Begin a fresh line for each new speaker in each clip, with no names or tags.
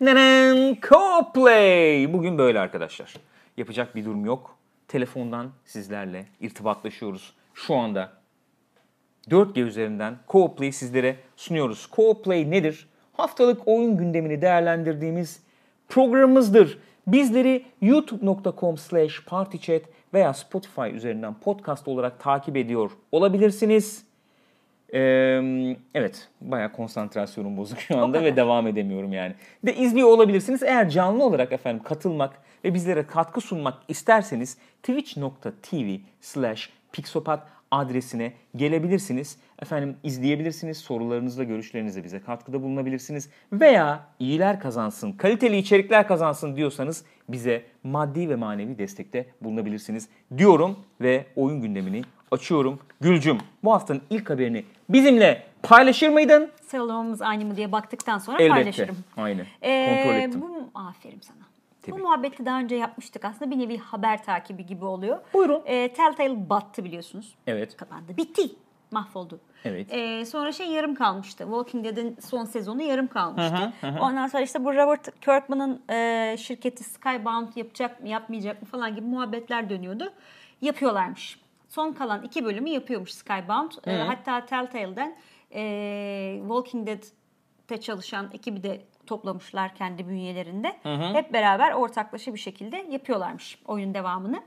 Co-Play. Bugün böyle arkadaşlar. Yapacak bir durum yok. Telefondan sizlerle irtibatlaşıyoruz. Şu anda 4G üzerinden Co-Play sizlere sunuyoruz. Co-Play nedir? Haftalık oyun gündemini değerlendirdiğimiz programımızdır. Bizleri youtube.com slash partychat veya Spotify üzerinden podcast olarak takip ediyor olabilirsiniz. Ee, evet, bayağı konsantrasyonum bozuk şu anda ve devam edemiyorum yani. De izliyor olabilirsiniz. Eğer canlı olarak efendim katılmak ve bizlere katkı sunmak isterseniz twitch.tv slash pixopat adresine gelebilirsiniz. Efendim izleyebilirsiniz. Sorularınızla, görüşlerinizle bize katkıda bulunabilirsiniz. Veya iyiler kazansın, kaliteli içerikler kazansın diyorsanız bize maddi ve manevi destekte bulunabilirsiniz diyorum ve oyun gündemini açıyorum. Gülcüm bu haftanın ilk haberini bizimle paylaşır mıydın?
Sıralamamız aynı mı diye baktıktan sonra
Elbette.
paylaşırım.
Aynı.
Ee,
Kontrol ettim.
Bu, aferin sana.
Tabii.
Bu muhabbeti daha önce yapmıştık aslında. Bir nevi haber takibi gibi oluyor.
Buyurun.
Ee, Telltale battı biliyorsunuz.
Evet.
Kapandı. Bitti. Mahvoldu.
Evet.
Ee, sonra şey yarım kalmıştı. Walking Dead'in son sezonu yarım kalmıştı. Ondan sonra işte bu Robert Kirkman'ın e, şirketi Skybound yapacak mı yapmayacak mı falan gibi muhabbetler dönüyordu. Yapıyorlarmış. Son kalan iki bölümü yapıyormuş Skybound. Ee, hatta Telltale'den e, Walking Dead'te çalışan ekibi de toplamışlar kendi bünyelerinde. Hep beraber ortaklaşa bir şekilde yapıyorlarmış oyunun devamını.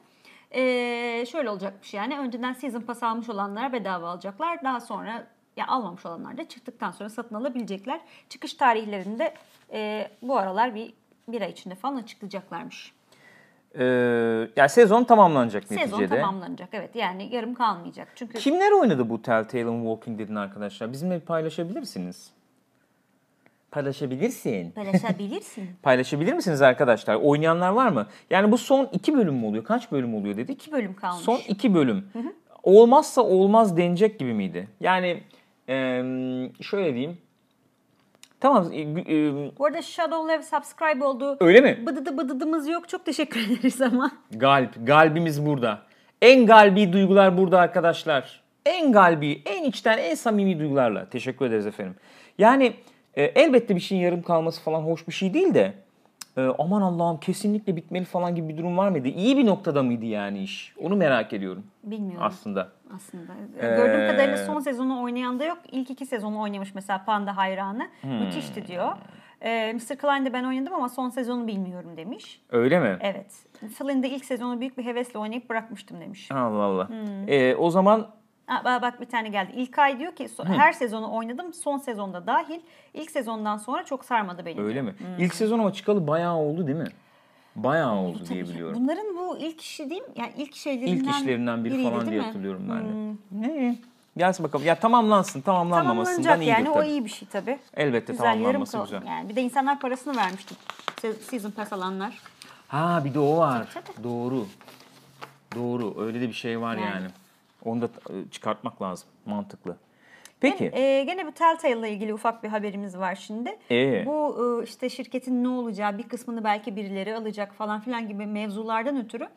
Ee, şöyle olacakmış yani önceden season pass almış olanlara bedava alacaklar. Daha sonra ya almamış olanlar da çıktıktan sonra satın alabilecekler. Çıkış tarihlerinde e, bu aralar bir bir ay içinde falan açıklayacaklarmış.
Ee, yani sezon tamamlanacak
Sezon
neticede.
tamamlanacak evet yani yarım kalmayacak. Çünkü
Kimler oynadı bu Telltale'ın Walking Dead'in arkadaşlar? Bizimle paylaşabilirsiniz. Paylaşabilirsin.
paylaşabilirsin.
Paylaşabilir misiniz arkadaşlar? Oynayanlar var mı? Yani bu son iki bölüm mü oluyor? Kaç bölüm oluyor dedik?
İki bölüm kalmış.
Son iki bölüm. Olmazsa olmaz denecek gibi miydi? Yani şöyle diyeyim. Tamam. e, e,
Bu arada Shadow Lev subscribe oldu.
öyle mi?
Bıdıdı bıdıdımız yok. Çok teşekkür ederiz ama.
Galp. Galbimiz burada. En galbi duygular burada arkadaşlar. En galbi, en içten, en samimi duygularla. Teşekkür ederiz efendim. Yani e, elbette bir şeyin yarım kalması falan hoş bir şey değil de e, aman Allah'ım kesinlikle bitmeli falan gibi bir durum var mıydı? İyi bir noktada mıydı yani iş? Onu merak ediyorum
Bilmiyorum
aslında.
aslında.
Ee,
Gördüğüm kadarıyla son sezonu oynayan da yok. İlk iki sezonu oynamış mesela Panda hayranı.
Hmm.
Müthişti diyor. Ee, Mr. Klein'de ben oynadım ama son sezonu bilmiyorum demiş.
Öyle mi?
Evet. Flynn'de ilk sezonu büyük bir hevesle oynayıp bırakmıştım demiş.
Allah Allah.
Hmm.
E, o zaman
Aa, bak- bir tane geldi. İlkay diyor ki "So- her sezonu oynadım son sezonda dahil. İlk sezondan sonra çok sarmadı beni.
öyle
diyor.
mi? İlk sezon ama çıkalı bayağı oldu değil mi? Bayağı oldu
Tabii
diye biliyorum.
Bunların bu ilk işi değil mi? Yani ilk şeylerinden
İlk işlerinden biri
biriydi,
falan diye
mi?
hatırlıyorum ben de.
Hmm.
Ne? Gelsin bakalım. Ya tamamlansın. Tamamlanmamasından
Tamamlanacak
iyidir
yani o
tabii.
iyi bir şey tabii.
Elbette
Güzel yarım
tamamlanması
kal-
güzel.
Yani bir de insanlar parasını vermişti. Se- Season pass alanlar.
Ha bir de o var.
Tabii, tabii.
Doğru. Doğru. Öyle de bir şey var yani.
Yani.
Onu da e, çıkartmak lazım. Mantıklı. Peki.
Ee, gene bu Telltale ile ilgili ufak bir haberimiz var şimdi.
Ee?
Bu e, işte şirketin ne olacağı, bir kısmını belki birileri alacak falan filan gibi mevzulardan ötürü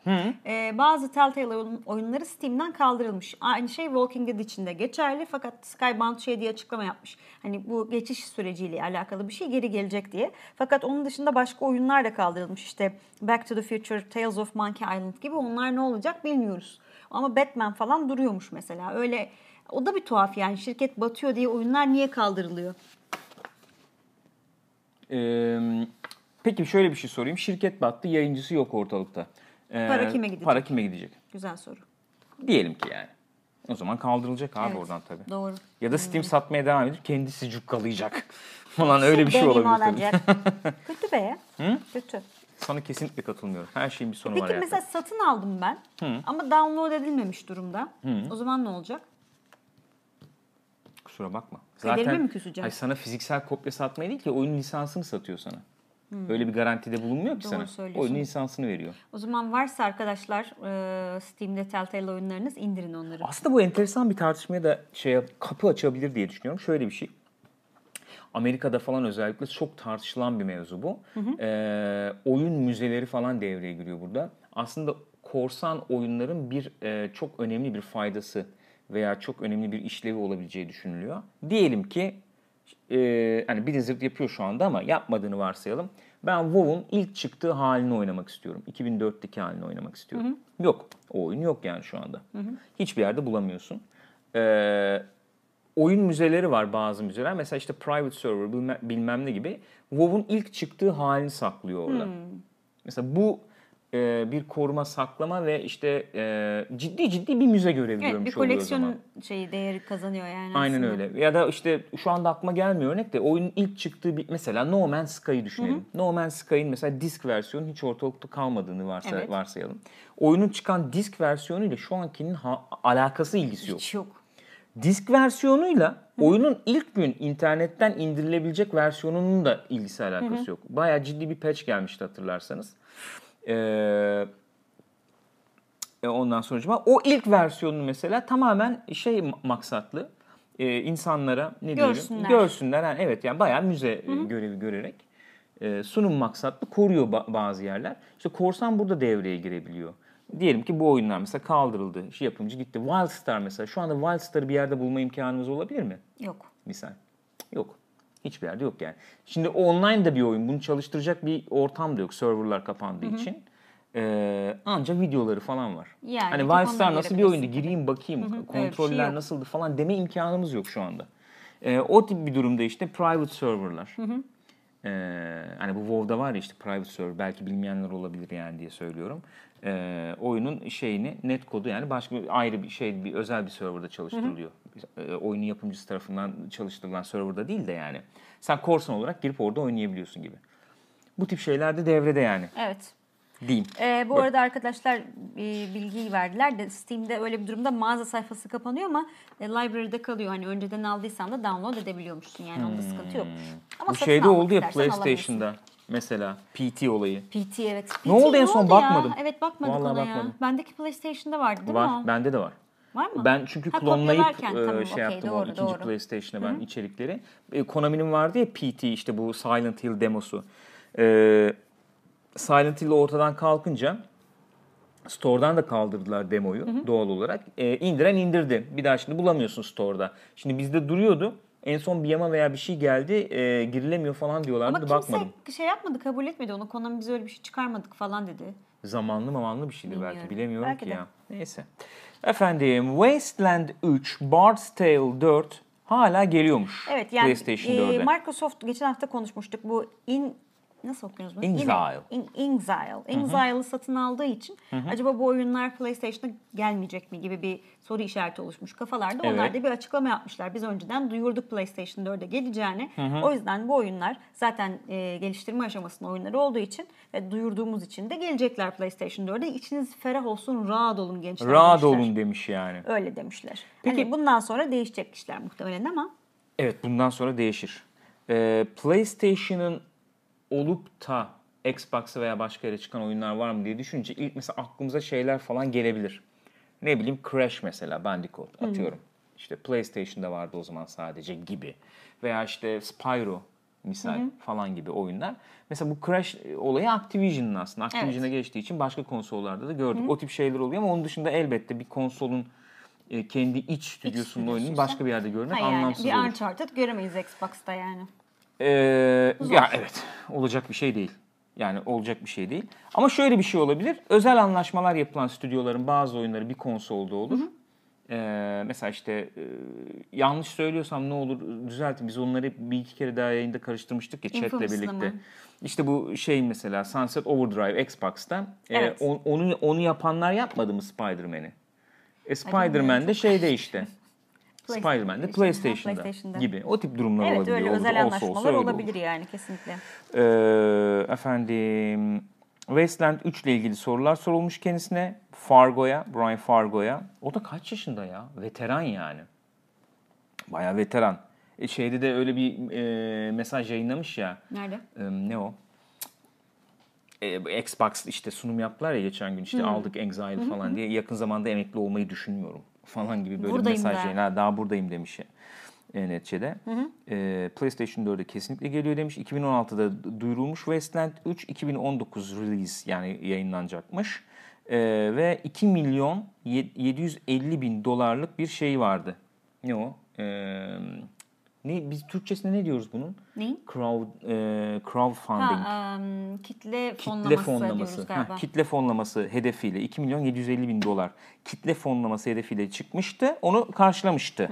e, bazı Telltale oyun- oyunları Steam'den kaldırılmış. Aynı şey Walking Dead için de geçerli fakat Skybound şey diye açıklama yapmış. Hani bu geçiş süreciyle alakalı bir şey geri gelecek diye. Fakat onun dışında başka oyunlar da kaldırılmış. İşte Back to the Future, Tales of Monkey Island gibi onlar ne olacak bilmiyoruz. Ama Batman falan duruyormuş mesela. Öyle o da bir tuhaf yani şirket batıyor diye oyunlar niye kaldırılıyor?
Ee, peki şöyle bir şey sorayım. Şirket battı. Yayıncısı yok ortalıkta. Ee,
Para kime gidecek?
Para kime gidecek?
Güzel soru.
Diyelim ki yani. O zaman kaldırılacak abi
Evet,
oradan tabii.
Doğru.
Ya da Steam satmaya devam edip kendisi cukkalayacak. falan öyle bir şey olabilir
olacak. Kötü be. Kötü.
Sana kesinlikle katılmıyorum. Her şeyin bir sonu var
Peki mesela satın aldım ben ama download edilmemiş durumda. O zaman ne olacak?
Kusura bakma.
Kaderime mi küseceğim?
Hayır, sana fiziksel kopya satmayı değil ki oyunun lisansını satıyor sana. Öyle bir garantide bulunmuyor ki
Doğru
sana. Oyunun lisansını veriyor.
O zaman varsa arkadaşlar e, Steam'de Telltale oyunlarınız indirin onları.
Aslında bu enteresan bir tartışmaya da şey kapı açabilir diye düşünüyorum. Şöyle bir şey. Amerika'da falan özellikle çok tartışılan bir mevzu bu. Ee, oyun müzeleri falan devreye giriyor burada. Aslında korsan oyunların bir e, çok önemli bir faydası veya çok önemli bir işlevi olabileceği düşünülüyor. Diyelim ki e, hani Blizzard yapıyor şu anda ama yapmadığını varsayalım. Ben WoW'un ilk çıktığı halini oynamak istiyorum. 2004'teki halini oynamak istiyorum. Yok. O oyun yok yani şu anda. Hiçbir yerde bulamıyorsun. Ee, oyun müzeleri var bazı müzeler. Mesela işte private server bilmem, bilmem ne gibi. WoW'un ilk çıktığı halini saklıyor orada. Mesela bu e, bir koruma saklama ve işte e, ciddi ciddi bir müze görevi
Evet,
görmüş
bir
oluyor o zaman.
koleksiyon şeyi değeri kazanıyor yani
Aynen
aslında.
öyle. Ya da işte şu anda aklıma gelmiyor örnek de oyunun ilk çıktığı bir mesela No Man's Sky'ı düşünelim. No Man's Sky'ın mesela disk versiyonu hiç ortalıkta kalmadığını varsa,
Evet.
varsayalım. Oyunun çıkan disk versiyonuyla şu ankinin ha- alakası ilgisi yok.
Hiç yok.
Disk versiyonuyla oyunun ilk gün internetten indirilebilecek versiyonunun da ilgisi alakası yok. Bayağı ciddi bir patch gelmişti hatırlarsanız. Ee, e, ondan sonra o ilk versiyonu mesela tamamen şey ma- maksatlı. Ee, insanlara ne
Görsünler.
diyelim görsünler. Yani evet yani bayağı müze e, görevi görerek e, sunum maksatlı koruyor ba- bazı yerler. İşte korsan burada devreye girebiliyor. Diyelim ki bu oyunlar mesela kaldırıldı. Şey yapımcı gitti. Wildstar mesela. Şu anda Wildstar'ı bir yerde bulma imkanımız olabilir mi?
Yok.
Misal. Yok. Hiçbir yerde yok yani. Şimdi online da bir oyun. Bunu çalıştıracak bir ortam da yok. Serverlar kapandığı için. Ee, ancak videoları falan var.
Yani
hani Wildstar nasıl bir oyundu? Gireyim bakayım.
Öyle bir
Kontroller
şey
nasıldı falan deme imkanımız yok şu anda. Ee, o tip bir durumda işte private serverlar. Ee, hani bu WoW'da var ya işte private server belki bilmeyenler olabilir yani diye söylüyorum. Ee, oyunun şeyini net kodu yani başka bir, ayrı bir şey bir özel bir serverda çalıştırılıyor. Ee, oyunun yapımcısı tarafından çalıştırılan serverda değil de yani. Sen korsan olarak girip orada oynayabiliyorsun gibi. Bu tip şeyler de devrede yani
Evet.
Diyeyim.
Ee, bu
Bak.
arada arkadaşlar e, bilgiyi verdiler de Steam'de öyle bir durumda mağaza sayfası kapanıyor ama e, library'de kalıyor. Hani önceden aldıysan da download edebiliyormuş yani onda sıkıntı yokmuş. Ama
Bu şeyde oldu ya. PlayStation'da mesela PT olayı.
PT evet. PT
Ne oldu en son?
ya?
Bakmadım.
Evet bakmadık
Vallahi
ona
bakmadım.
ya. Bendeki PlayStation'da vardı değil mi
Var.
o?
Bende de var.
Var mı?
Ben çünkü
Ha,
klonlayıp e,
tamam,
şey
okey,
yaptım o
doğru,
ikinci
doğru.
PlayStation'a ben içerikleri. E, Konami'nin vardı ya PT işte bu Silent Hill demosu. E, Silent Hill ortadan kalkınca Store'dan da kaldırdılar demoyu doğal olarak. E, indiren indirdi. Bir daha şimdi bulamıyorsun Store'da. Şimdi bizde duruyordu. En son bir yama veya bir şey geldi. e, girilemiyor falan diyorlardı.
Ama kimse
bakmadım.
şey yapmadı, kabul etmedi onu. Konami biz öyle bir şey çıkarmadık falan dedi.
Zamanlı mamanlı bir şeydir belki.
Bilmiyorum.
Bilemiyorum
Belki
ki
de.
ya. Neyse. Efendim Wasteland 3, Bard's Tale 4 hala geliyormuş.
Evet yani
PlayStation
e,
4'e.
Microsoft geçen hafta konuşmuştuk bu in nasıl okuyoruz bunu?
Inxile.
Yine, in, Inxile. Inxile'ı satın aldığı için acaba bu oyunlar PlayStation'a gelmeyecek mi gibi bir soru işareti oluşmuş kafalarda. Onlar
Evet.
da bir açıklama yapmışlar. Biz önceden duyurduk PlayStation 4'e geleceğini. O yüzden bu oyunlar zaten e, geliştirme aşamasında oyunları olduğu için ve duyurduğumuz için de gelecekler PlayStation 4'e. İçiniz ferah olsun, rahat olun gençler
Rahat
demişler.
olun demiş yani.
Öyle demişler.
Peki-
Hani bundan sonra değişecek işler muhtemelen ama
Evet bundan sonra değişir. Ee, PlayStation'ın olup da Xbox'a veya başka yere çıkan oyunlar var mı diye düşününce ilk mesela aklımıza şeyler falan gelebilir. Ne bileyim Crash mesela Bandicoot atıyorum. İşte PlayStation'da vardı o zaman sadece gibi. Veya işte Spyro misal falan gibi oyunlar. Mesela bu Crash olayı Activision'ın aslında. Activision'a geçtiği için başka konsollarda da gördük. O tip şeyler oluyor ama onun dışında elbette bir konsolun e, kendi iç stüdyosunun oyununu başka bir yerde görmek
ha yani
anlamsız
bir
olur.
Uncharted göremeyiz Xbox'ta yani.
Ee, ya evet olacak bir şey değil. Yani olacak bir şey değil. Ama şöyle bir şey olabilir. Özel anlaşmalar yapılan stüdyoların bazı oyunları bir konsolda olur. Ee, mesela işte e, yanlış söylüyorsam ne olur düzeltin. Biz onları bir iki kere daha yayında karıştırmıştık ya chatle
Infamous'la
birlikte.
mı?
İşte bu şey mesela Sunset Overdrive Xbox'ta. Ee,
Evet.
on- onu, onu yapanlar yapmadı mı Spider-Man'i? E, Spider-Man de şeyde işte. Spider-Man de
PlayStation, ha,
PlayStation'da,
PlayStation'da.
gibi. O tip durumlar
Evet
olabiliyor.
öyle
Olur-
özel
olsa
anlaşmalar
olsa öyle olur.
olabilir yani kesinlikle.
Ee, efendim Wasteland 3 ile ilgili sorular sorulmuş kendisine. Fargo'ya, Brian Fargo'ya. O da kaç yaşında ya? Veteran yani. Bayağı veteran. E, şeyde de öyle bir e, mesaj yayınlamış ya.
Nerede?
E, ne o? E, Xbox işte sunum yaptılar ya geçen gün işte aldık Exile falan diye. Yakın zamanda emekli olmayı düşünmüyorum falan gibi böyle
Buradayım
mesaj yayın- Ha, Daha buradayım demiş e, neticede. E, PlayStation 4'e kesinlikle geliyor demiş. 2016'da duyurulmuş Wasteland 3 2019 release yani yayınlanacakmış. E, ve 2 milyon ye- 750 bin dolarlık bir şey vardı. Ne o? E, Ne biz Türkçesinde ne diyoruz bunun?
Neyin?
Crowd e, crowdfunding.
Ha, em, kitle
kitle
fonlaması,
fonlaması.
diyoruz galiba.
kitle fonlaması hedefiyle 2 milyon 750 bin dolar kitle fonlaması hedefiyle çıkmıştı. Onu karşılamıştı.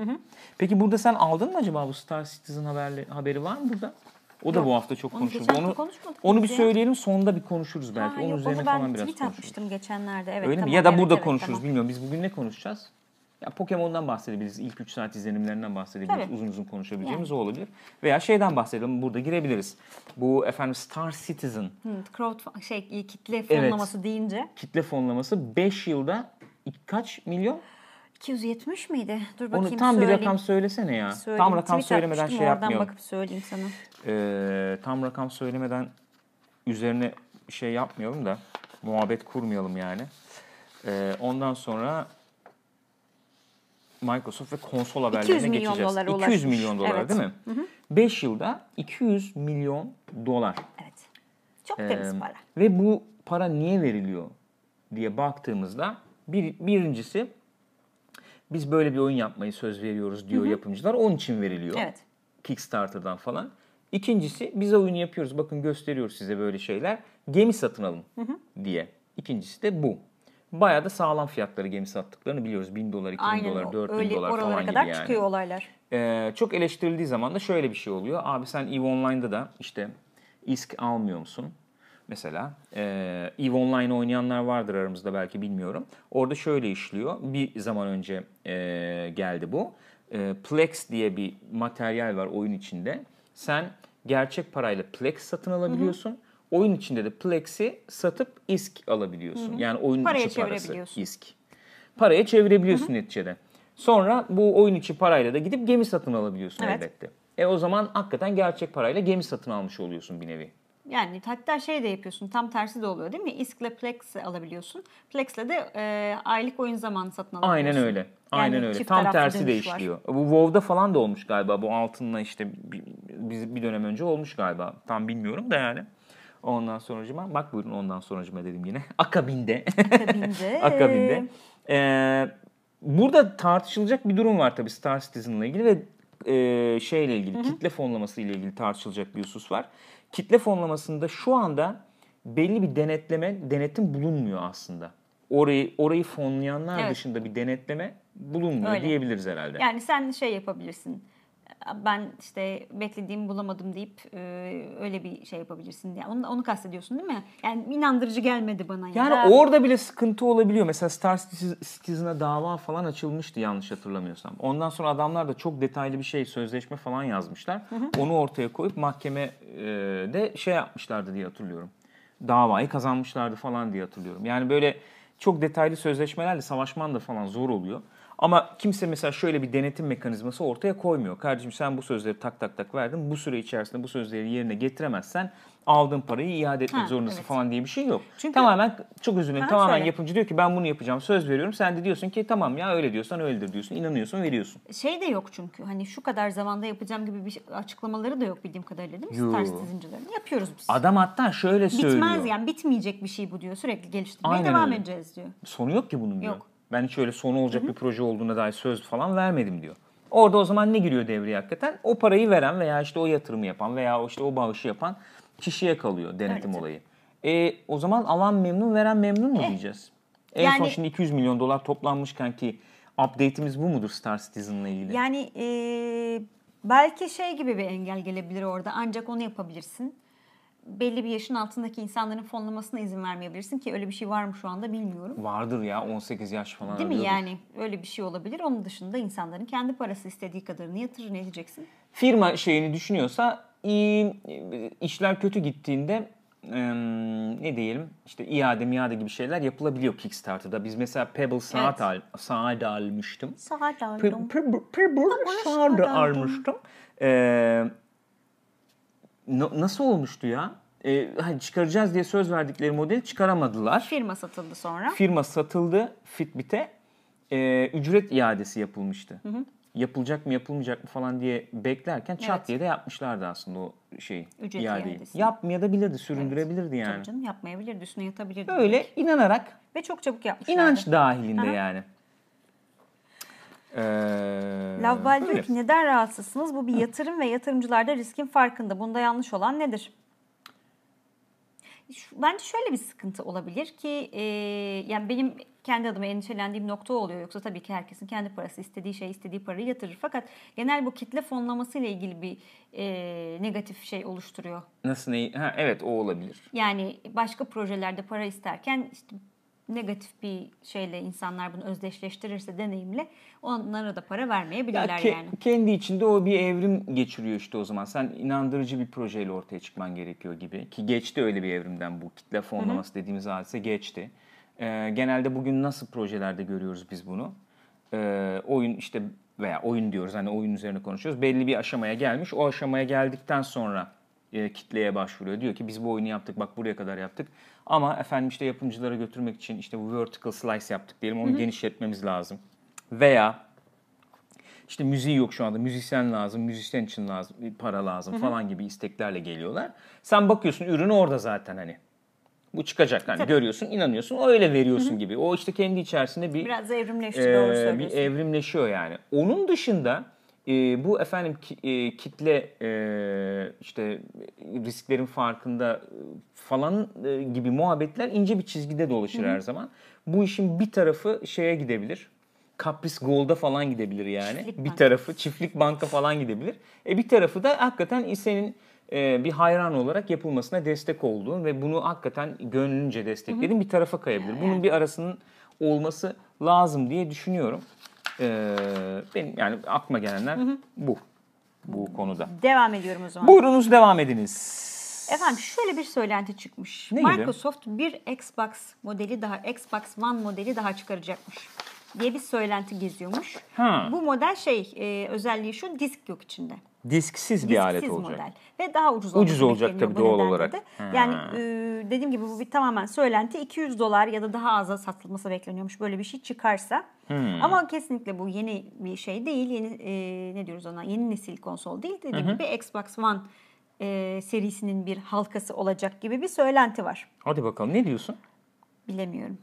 Peki burada sen aldın mı acaba bu Star Citizen haberli, haberi var mı burada? O da
Yok.
bu hafta çok
Onu
konuşuldu. Onu, onu bir
ya.
söyleyelim sonunda bir konuşuruz belki.
Ha,
Onun
yok,
üzerine
onu ben
falan biraz
tweet atmıştım geçenlerde. Evet,
Öyle
tamam,
mi? Ya da
evet,
burada
evet,
konuşuruz
tamam.
bilmiyorum. Biz bugün ne konuşacağız? Ya Pokemon'dan bahsedebiliriz. İlk 3 saat izlenimlerinden bahsedebiliriz.
Tabii.
Uzun uzun konuşabileceğimiz o olabilir. Veya şeyden bahsedelim. Burada girebiliriz. Bu efendim Star Citizen
Hı, crowd şey kitle fonlaması deyince
kitle fonlaması 5 yılda kaç milyon?
270 miydi? Dur bakayım
Onu tam bir
söyleyeyim.
rakam söylesene ya.
Söyleyeyim.
Tam rakam
Tweet
söylemeden şey
Oradan
yapmayalım.
bakıp söyleyeyim sana.
Ee, tam rakam söylemeden üzerine şey yapmayalım da muhabbet kurmayalım yani. Ee, ondan sonra Microsoft ve konsol haberlerine
200 milyon
geçeceğiz.
dolara
200
ulaşmış.
milyon dolar
Evet.
değil mi? 5 yılda 200 milyon dolar.
Evet. Çok
Ee,
temiz para.
Ve bu para niye veriliyor diye baktığımızda bir, birincisi biz böyle bir oyun yapmayı söz veriyoruz diyor yapımcılar. Onun için veriliyor.
Evet.
Kickstarter'dan falan. İkincisi biz oyunu yapıyoruz. Bakın gösteriyoruz size böyle şeyler. Gemi satın alın diye. İkincisi de bu. Bayağı da sağlam fiyatları gemi sattıklarını biliyoruz. 1000 dolar, 2000
Aynen
dolar, 4000
öyle
dolar falan
kadar
gibi yani.
çıkıyor olaylar.
Ee, çok eleştirildiği zaman da şöyle bir şey oluyor. Abi sen EVE Online'da da işte ISK almıyor musun? Mesela e, EVE Online oynayanlar vardır aramızda belki bilmiyorum. Orada şöyle işliyor. Bir zaman önce e, geldi bu. E, Plex diye bir materyal var oyun içinde. Sen gerçek parayla Plex satın alabiliyorsun. Oyun içinde de Plex'i satıp ISK alabiliyorsun. Yani oyunun
Paraya
içi parası. ISK. Paraya çevirebiliyorsun neticede. Sonra bu oyun içi parayla da gidip gemi satın alabiliyorsun
Evet.
elbette. E o zaman hakikaten gerçek parayla gemi satın almış oluyorsun bir nevi.
Yani hatta şey de yapıyorsun tam tersi de oluyor değil mi? İsk'le Plex alabiliyorsun. Plex'le de e, aylık oyun zamanı satın alabiliyorsun.
Aynen öyle. Aynen
Yani
öyle. Tam tersi de
dönüş var.
işliyor. Bu WoW'da falan da olmuş galiba. Bu altınla işte bir, bir dönem önce olmuş galiba. Tam bilmiyorum da yani. Ondan sonracıma bak buyurun ondan sonracıma dedim yine. Akabinde.
Akabinde.
Akabinde. Ee, burada tartışılacak bir durum var tabii Star Citizen'la ilgili ve e, şeyle ilgili kitle fonlaması ile ilgili tartışılacak bir husus var. Kitle fonlamasında şu anda belli bir denetleme, denetim bulunmuyor aslında. Orayı orayı fonlayanlar
Evet.
dışında bir denetleme bulunmuyor
Öyle.
diyebiliriz herhalde.
Yani sen şey yapabilirsin. Ben işte beklediğimi bulamadım deyip e, öyle bir şey yapabilirsin diye. Onu, onu kastediyorsun değil mi? Yani inandırıcı gelmedi bana.
Yani
ya da-
orada bile sıkıntı olabiliyor. Mesela Star Citizen'a dava falan açılmıştı yanlış hatırlamıyorsam. Ondan sonra adamlar da çok detaylı bir şey, sözleşme falan yazmışlar. Onu ortaya koyup mahkemede şey yapmışlardı diye hatırlıyorum. Davayı kazanmışlardı falan diye hatırlıyorum. Yani böyle çok detaylı sözleşmelerle savaşman da falan zor oluyor. Ama kimse mesela şöyle bir denetim mekanizması ortaya koymuyor. Kardeşim sen bu sözleri tak tak tak verdin. Bu süre içerisinde bu sözleri yerine getiremezsen aldığın parayı iade etmek
Ha,
zorundasın
evet.
falan diye bir şey yok.
Çünkü-
Tamamen çok dilerim.
Ha,
Tamamen
söyle.
yapımcı diyor ki ben bunu yapacağım söz veriyorum. Sen de diyorsun ki tamam ya öyle diyorsan öyledir diyorsun. İnanıyorsun veriyorsun.
Şey de yok çünkü hani şu kadar zamanda yapacağım gibi bir şey- açıklamaları da yok bildiğim kadarıyla değil mi?
Yo.
Star Citizen'cıların. Yapıyoruz biz.
Adam hatta şöyle söylüyor.
Bitmez yani bitmeyecek bir şey bu diyor. Sürekli geliştirmeye
Aynen
devam
öyle.
edeceğiz diyor.
Sonu yok ki bunun diyor.
Yok.
Ben hiç öyle sonu olacak bir proje olduğuna dair söz falan vermedim diyor. Orada o zaman ne giriyor devreye hakikaten? O parayı veren veya işte o yatırımı yapan veya işte o bağışı yapan kişiye kalıyor denetim
Evet.
olayı. E, o zaman alan memnun veren memnun mu diyeceğiz? En son
yani-
şimdi 200 milyon dolar toplanmışken ki update'imiz bu mudur Star Citizen'la ilgili?
Yani e, belki şey gibi bir engel gelebilir orada ancak onu yapabilirsin. Belli bir yaşın altındaki insanların fonlamasına izin vermeyebilirsin ki öyle bir şey var mı şu anda bilmiyorum.
Vardır ya 18 yaş falan.
Değil mi
arıyordur.
yani öyle bir şey olabilir. Onun dışında insanların kendi parası istediği kadarını yatırır ne diyeceksin?
firma şeyini düşünüyorsa işler kötü gittiğinde ne diyelim işte iade miade gibi şeyler yapılabiliyor Kickstarter'da. Biz mesela Pebble saat, al, saat almıştım.
Saat
Pe- Pebble, saat
aldım.
almıştım. Ee, na- nasıl olmuştu ya? Hani çıkaracağız diye söz verdikleri modeli çıkaramadılar.
Firma satıldı sonra.
Firma satıldı Fitbit'e. Ee, ücret iadesi yapılmıştı. Yapılacak mı yapılmayacak mı falan diye beklerken çat
Evet.
diye de yapmışlardı aslında o şeyi.
Ücret
iadeyi.
iadesini.
Yapmayabilirdi, süründürebilirdi yani.
Tabii canım yapmayabilirdi, üstüne yatabilirdi.
Öyle inanarak,
Ve çok çabuk yapmışlardı.
inanç dahilinde
Aha.
yani. Ee,
Lavbal diyor ki neden rahatsızsınız? Bu bir yatırım ve yatırımcılar da riskin farkında. Bunda yanlış olan nedir? Bence şöyle bir sıkıntı olabilir ki e, yani benim kendi adıma endişelendiğim nokta oluyor. Yoksa tabii ki herkesin kendi parası istediği şey istediği parayı yatırır. Fakat genel bu kitle fonlaması ile ilgili bir e, negatif şey oluşturuyor.
Nasıl ne? Ha, evet o olabilir.
Yani başka projelerde para isterken işte negatif bir şeyle insanlar bunu özdeşleştirirse deneyimle onlara da para
Ya
vermeyebilirler
ke-
yani.
Kendi içinde o bir evrim geçiriyor işte o zaman. Sen inandırıcı bir projeyle ortaya çıkman gerekiyor gibi. Ki geçti öyle bir evrimden bu kitle fonlaması dediğimiz hadise geçti. Ee, genelde bugün nasıl projelerde görüyoruz biz bunu? Ee, oyun işte veya oyun diyoruz hani oyun üzerine konuşuyoruz. Belli bir aşamaya gelmiş. O aşamaya geldikten sonra e, kitleye başvuruyor. Diyor ki biz bu oyunu yaptık bak buraya kadar yaptık. Ama efendim işte yapımcılara götürmek için işte bu vertical slice yaptık diyelim onu genişletmemiz lazım. Veya işte müziği yok şu anda. Müzisyen lazım, müzisyen için lazım, para lazım falan gibi isteklerle geliyorlar. Sen bakıyorsun ürün orada zaten hani. Bu çıkacak. Hani görüyorsun, inanıyorsun, öyle veriyorsun gibi. O işte kendi içerisinde bir
Biraz evrimleşti
ee,
doğru
bir
söylüyorsun.
evrimleşiyor yani. Onun dışında e, bu efendim ki- e, kitle e, işte risklerin farkında e, falan e, gibi muhabbetler ince bir çizgide dolaşır her zaman. Bu işin bir tarafı şeye gidebilir. Kapris Gold'a falan gidebilir yani.
Çiftlik
bir
banka.
tarafı çiftlik banka falan gidebilir. E bir tarafı da hakikaten senin e, bir hayran olarak yapılmasına destek olduğun ve bunu hakikaten gönlünce desteklediğin bir tarafa kayabilir. Bunun bir arasının olması lazım diye düşünüyorum. Ee, benim yani aklıma gelenler bu bu konuda.
Devam ediyorum o zaman.
Buyurunuz devam ediniz.
Efendim şöyle bir söylenti çıkmış.
Ne gibi?
Microsoft bir Xbox modeli daha Xbox One modeli daha çıkaracakmış diye bir söylenti geziyormuş.
Ha.
Bu model şey e, özelliği şu disk yok içinde.
Disksiz bir alet
Disksiz
olacak.
model ve daha ucuz,
Ucuz olacak tabii doğal olarak.
de. Yani e, dediğim gibi bu bir tamamen söylenti 200 dolar ya da daha aza satılması bekleniyormuş böyle bir şey çıkarsa.
Hmm.
Ama kesinlikle bu yeni bir şey değil. Yeni e, ne diyoruz ona? Yeni nesil konsol değil. Dediğim gibi Xbox One e, serisinin bir halkası olacak gibi bir söylenti var.
Hadi bakalım ne diyorsun?
Bilemiyorum.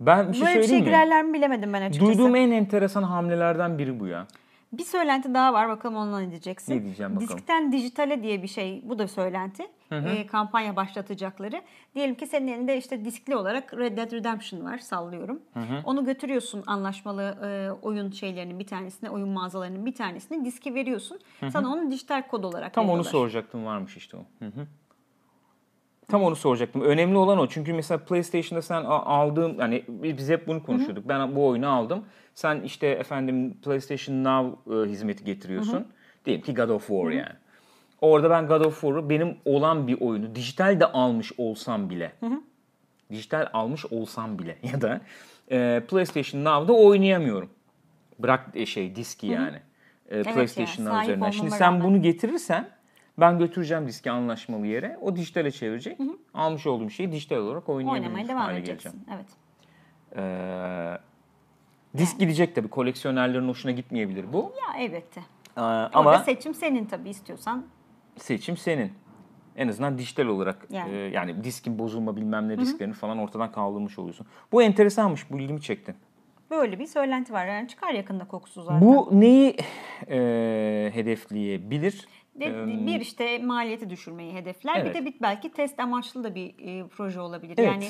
Ben bir şey
Böyle bir şey
mi?
girerler mi bilemedim ben açıkçası.
Duyduğum en enteresan hamlelerden biri bu ya.
Bir söylenti daha var. Bakalım onunla ne diyeceksin?
Ne diyeceğim bakalım.
Diskten dijitale diye bir şey. Bu da söylenti. Ee, kampanya başlatacakları. Diyelim ki senin elinde işte diskli olarak Red Dead Redemption var. Sallıyorum. Onu götürüyorsun anlaşmalı e, oyun şeylerinin bir tanesine, oyun mağazalarının bir tanesine diski veriyorsun. Sana onu dijital kod olarak
Tam onu
veriyorlar.
soracaktım varmış işte o. Hı hı. Tam onu soracaktım. Önemli olan o. Çünkü mesela PlayStation'da sen aldığın hani biz hep bunu konuşuyorduk. Ben bu oyunu aldım. Sen işte efendim PlayStation Now e, hizmeti getiriyorsun. Diyelim ki God of War yani. Orada ben God of War'u benim olan bir oyunu dijital de almış olsam bile. Dijital almış olsam bile ya da e, PlayStation Now'da oynayamıyorum. Bırak e, şey diski yani. E, PlayStation Now
sahip
üzerinden. Şimdi sen
rağmen.
bunu getirirsen ben götürecğim diski anlaşmalı yere. O dijitale çevirecek. Almış olduğum şeyi dijital olarak oynayabilirim
devam edeceksin.
geleceğim.
Evet.
Ee, disk gidecek tabii. Koleksiyonerlerin hoşuna gitmeyebilir bu.
Ya elbette.
Ee,
Ama
ama
seçim senin tabii istiyorsan.
seçim senin. En azından dijital olarak
Yani.
yani, yani diskin bozulma bilmem ne risklerini falan ortadan kaldırmış oluyorsun. Bu enteresanmış. Bu ilgimi çekti.
Böyle bir söylenti var. Yani çıkar yakında kokusu zaten.
Bu neyi e, hedefleyebilir?
De- bir işte maliyeti düşürmeyi hedefler.
Evet.
Bir de bir belki test amaçlı da bir e, proje olabilir.
Evet.
Yani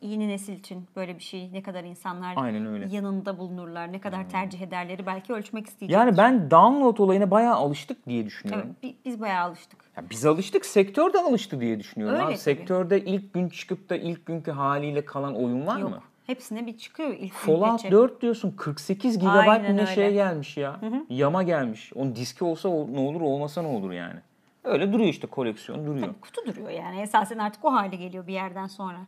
yeni nesil için böyle bir şey ne kadar insanlar.
Hmm.
yanında bulunurlar, ne kadar tercih ederleri belki ölçmek isteyecek.
Yani ben download olayına bayağı alıştık diye düşünüyorum.
Evet, bi- biz bayağı alıştık.
Ya biz alıştık, sektör de alıştı diye düşünüyorum.
Öyle
Abi,
tabii.
sektörde ilk gün çıkıp da ilk günkü haliyle kalan oyun var
Yok.
mı?
Hepsine bir çıkıyor ilk
Fallout
geçe.
4 diyorsun 48 GB ne
öyle.
şey gelmiş ya. Yama gelmiş. Onun diski olsa ne olur olmasa ne olur yani. Öyle duruyor işte koleksiyon duruyor.
Tabii kutu duruyor yani. Esasen artık o hale geliyor bir yerden sonra.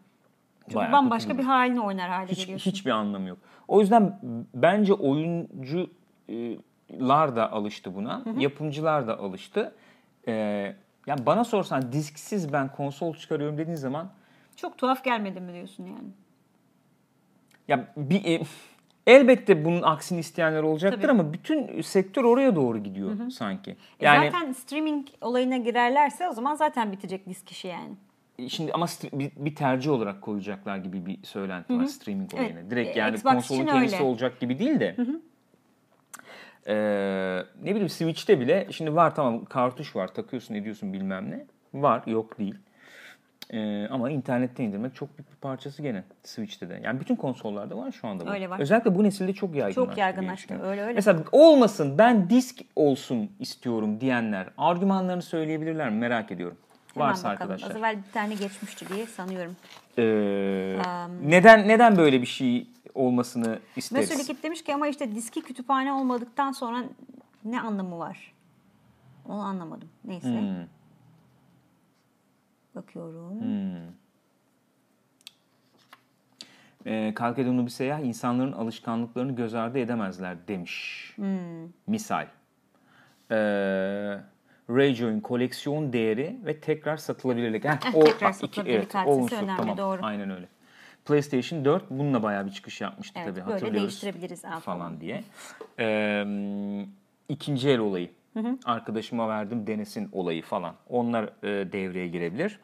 Çünkü
Bayağı
bambaşka
kutu
bir halini oynar hale
Hiç,
geliyorsun.
hiçbir anlamı yok. O yüzden bence oyuncular da alıştı buna. Yapımcılar da alıştı. Ee, yani bana sorsan disksiz ben konsol çıkarıyorum dediğin zaman
Çok tuhaf gelmedi mi diyorsun yani?
Ya bir e, elbette bunun aksini isteyenler olacaktır
Tabii.
ama bütün sektör oraya doğru gidiyor sanki.
E
Yani
zaten streaming olayına girerlerse o zaman zaten bitecek disk işi yani.
şimdi ama bir, tercih olarak koyacaklar gibi bir söylenti var streaming
Evet.
olayına. Direkt
E,
yani
Xbox
konsolun kendisi
öyle.
olacak gibi değil de. Ee, ne bileyim Switch'te bile şimdi var tamam kartuş var takıyorsun ediyorsun bilmem ne. Var yok değil. Ee, ama internette indirmek çok büyük bir parçası gene Switch'te de. Yani bütün konsollarda var şu anda bu.
Öyle var.
Özellikle bu nesilde çok yaygınlaştı.
Çok yaygınlaştı. Öyle öyle.
Mesela olmasın ben disk olsun istiyorum diyenler argümanlarını söyleyebilirler mi merak ediyorum.
Hemen
Varsa
bakalım.
arkadaşlar.
Az evvel bir tane geçmişti diye sanıyorum.
Ee, neden neden böyle bir şey olmasını isteriz?
Mesul Likit demiş ki ama işte diski kütüphane olmadıktan sonra ne anlamı var? Onu anlamadım. Neyse.
Hmm.
Bakıyorum.
Ee, Kalkedonlu bir seyyah insanların alışkanlıklarını göz ardı edemezler demiş.
Hmm.
Misal. Ee, Rayjoy'un koleksiyon değeri ve tekrar satılabilirlik. Heh,
Eh,
o,
tekrar
iki-
satılabilirlik
evet, o unsur,
önemli,
tamam,
doğru.
Aynen öyle. PlayStation 4 bununla bayağı bir çıkış yapmıştı
Evet,
tabii
böyle
hatırlıyoruz.
değiştirebiliriz ha,
falan
falan.
diye. Ee, ikinci el olayı. Arkadaşıma verdim denesin olayı falan. Onlar e, devreye girebilir.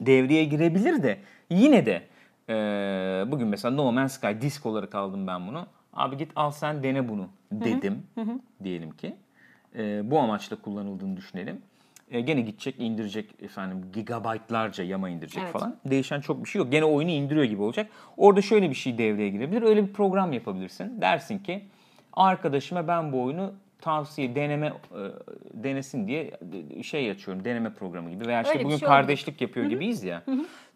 Devreye girebilir de yine de e, bugün mesela No Man's Sky disk olarak aldım ben bunu. Abi git al sen dene bunu dedim diyelim ki. E, bu amaçla kullanıldığını düşünelim. E, gene gidecek indirecek efendim gigabaytlarca yama indirecek
Evet.
falan. Değişen çok bir şey yok. Gene oyunu indiriyor gibi olacak. Orada şöyle bir şey devreye girebilir. Öyle bir program yapabilirsin. Dersin ki arkadaşıma ben bu oyunu tavsiye deneme e, denesin diye şey açıyorum deneme programı gibi veya işte
Öyle
bugün
şey
kardeşlik yapıyor gibiyiz ya.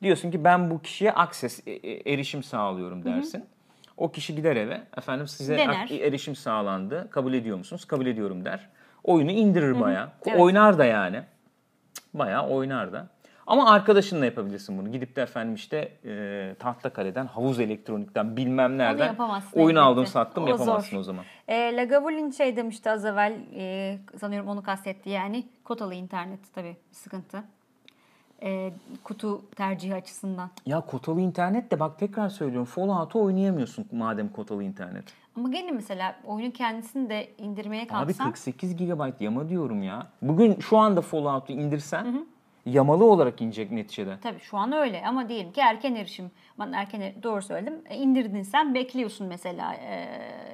Diyorsun ki ben bu kişiye access e, e, erişim sağlıyorum dersin. O kişi gider eve efendim size
Dener.
erişim sağlandı kabul ediyor musunuz? Kabul ediyorum der. Oyunu indirir bayağı.
Evet.
Oynar da yani. Bayağı oynar da. Ama arkadaşınla yapabilirsin bunu. Gidip de efendim işte e, Tahtakale'den, Havuz Elektronik'ten bilmem nereden oyun
elbette.
aldım sattım
O
yapamazsın
zor.
o zaman.
E, Lagavulin şey demişti az evvel e, sanıyorum onu kastetti yani kotalı internet tabii sıkıntı. E, kutu tercihi açısından.
Ya kotalı internet de bak tekrar söylüyorum Fallout'u oynayamıyorsun madem kotalı internet.
Ama gene mesela oyunun kendisini de indirmeye
Abi
kalksan
48 GB yama diyorum ya. Bugün şu anda Fallout'u indirsen yamalı olarak inecek neticede.
tabii şu an öyle ama diyelim ki erken erişim. Ben erken er- doğru söyledim. E, indirdin sen bekliyorsun mesela e,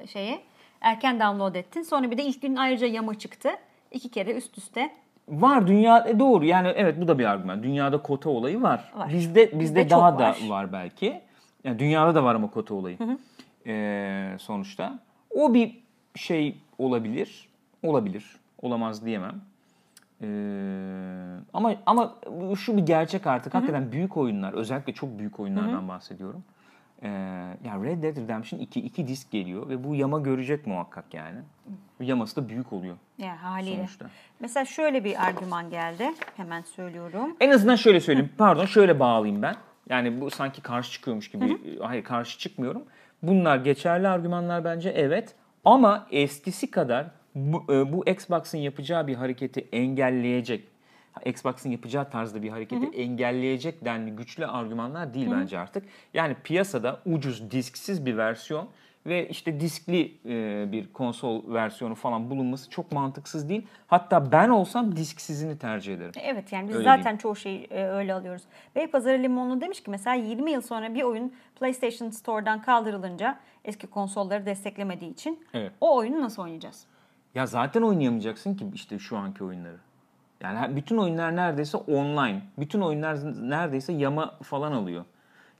şeye. Erken download ettin. Sonra bir de ilk gün ayrıca yama çıktı. İki kere üst üste.
Var dünya e, doğru yani evet bu da bir argüman. Dünyada kota olayı var.
Var.
Bizde bizde
Bizde
daha da
var.
var belki. Yani dünyada da var ama kota olayı. Ee, sonuçta o bir şey olabilir. Olabilir. Olamaz diyemem. Ee, ama ama şu bir gerçek artık hakikaten büyük oyunlar özellikle çok büyük oyunlardan bahsediyorum. Ee, yani Red Dead Redemption 2 iki disk geliyor ve bu yama görecek muhakkak yani. Yaması da büyük oluyor
Yani haliyle.
sonuçta.
Mesela şöyle bir argüman geldi. Hemen söylüyorum.
En azından şöyle söyleyeyim. Pardon şöyle bağlayayım ben. Yani bu sanki karşı çıkıyormuş gibi. Hayır karşı çıkmıyorum. Bunlar geçerli argümanlar bence evet. Ama eskisi kadar bu, e, bu Xbox'ın yapacağı bir hareketi engelleyecek, Xbox'ın yapacağı tarzda bir hareketi engelleyecek denli güçlü argümanlar değil bence artık. Yani piyasada ucuz disksiz bir versiyon ve işte diskli e, bir konsol versiyonu falan bulunması çok mantıksız değil. Hatta ben olsam disksizini tercih ederim.
Evet yani biz
Öyle
zaten
diyeyim.
çoğu şeyi e, öyle alıyoruz. Beypazarı Limonlu demiş ki mesela 20 yıl sonra bir oyun PlayStation Store'dan kaldırılınca eski konsolları desteklemediği için
Evet.
o oyunu nasıl oynayacağız?
Ya zaten oynayamayacaksın ki işte şu anki oyunları. Yani bütün oyunlar neredeyse online. Bütün oyunlar neredeyse yama falan alıyor.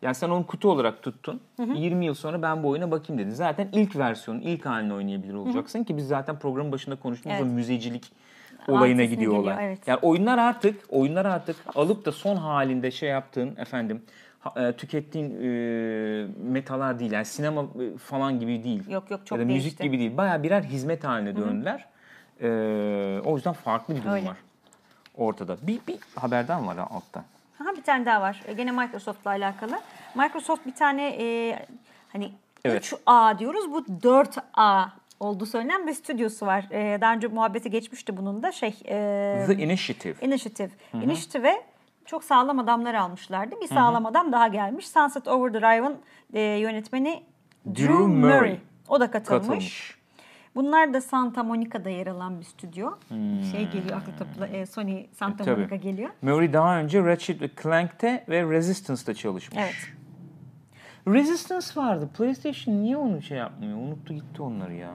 Yani sen onu kutu olarak tuttun. 20 yıl sonra ben bu oyuna bakayım dedin. Zaten ilk versiyonun ilk halini oynayabilir olacaksın ki biz zaten programın başında konuştuğumuz
Evet.
müzecilik olayına
Artısını
gidiyor olay.
evet.
Yani oyunlar artık oyunlar artık alıp da son halinde şey yaptığın efendim e, tükettiğin e, metalar değil. Yani sinema e, falan gibi değil.
Yok, yok, çok
ya da müzik
değişti.
gibi değil. Baya birer hizmet haline döndüler. E, o yüzden farklı bir durum
Öyle.
var ortada. Bir, bir haberden var ha altta.
Ha bir tane daha var. E, Gene Microsoft'la alakalı. Microsoft bir tane e, hani
Evet.
3A diyoruz. Bu 4A olduğu söylenen bir stüdyosu var. E, daha önce muhabbeti geçmişti bunun da şey e,
The Initiative.
Initiative. Initiative'e çok sağlam adamlar almışlardı. Bir sağlam adam daha gelmiş. Sunset Overdrive'ın e, yönetmeni Drew,
Drew
Murray.
Murray.
O da katılmış.
Katılmış.
Bunlar da Santa Monica'da yer alan bir stüdyo. Şey geliyor aklı topla e, Sony Santa
Tabii.
Monica geliyor.
Murray daha önce Ratchet Clank'te ve Resistance'da çalışmış.
Evet.
Resistance vardı. PlayStation niye onu şey yapmıyor? Unuttu gitti onları ya.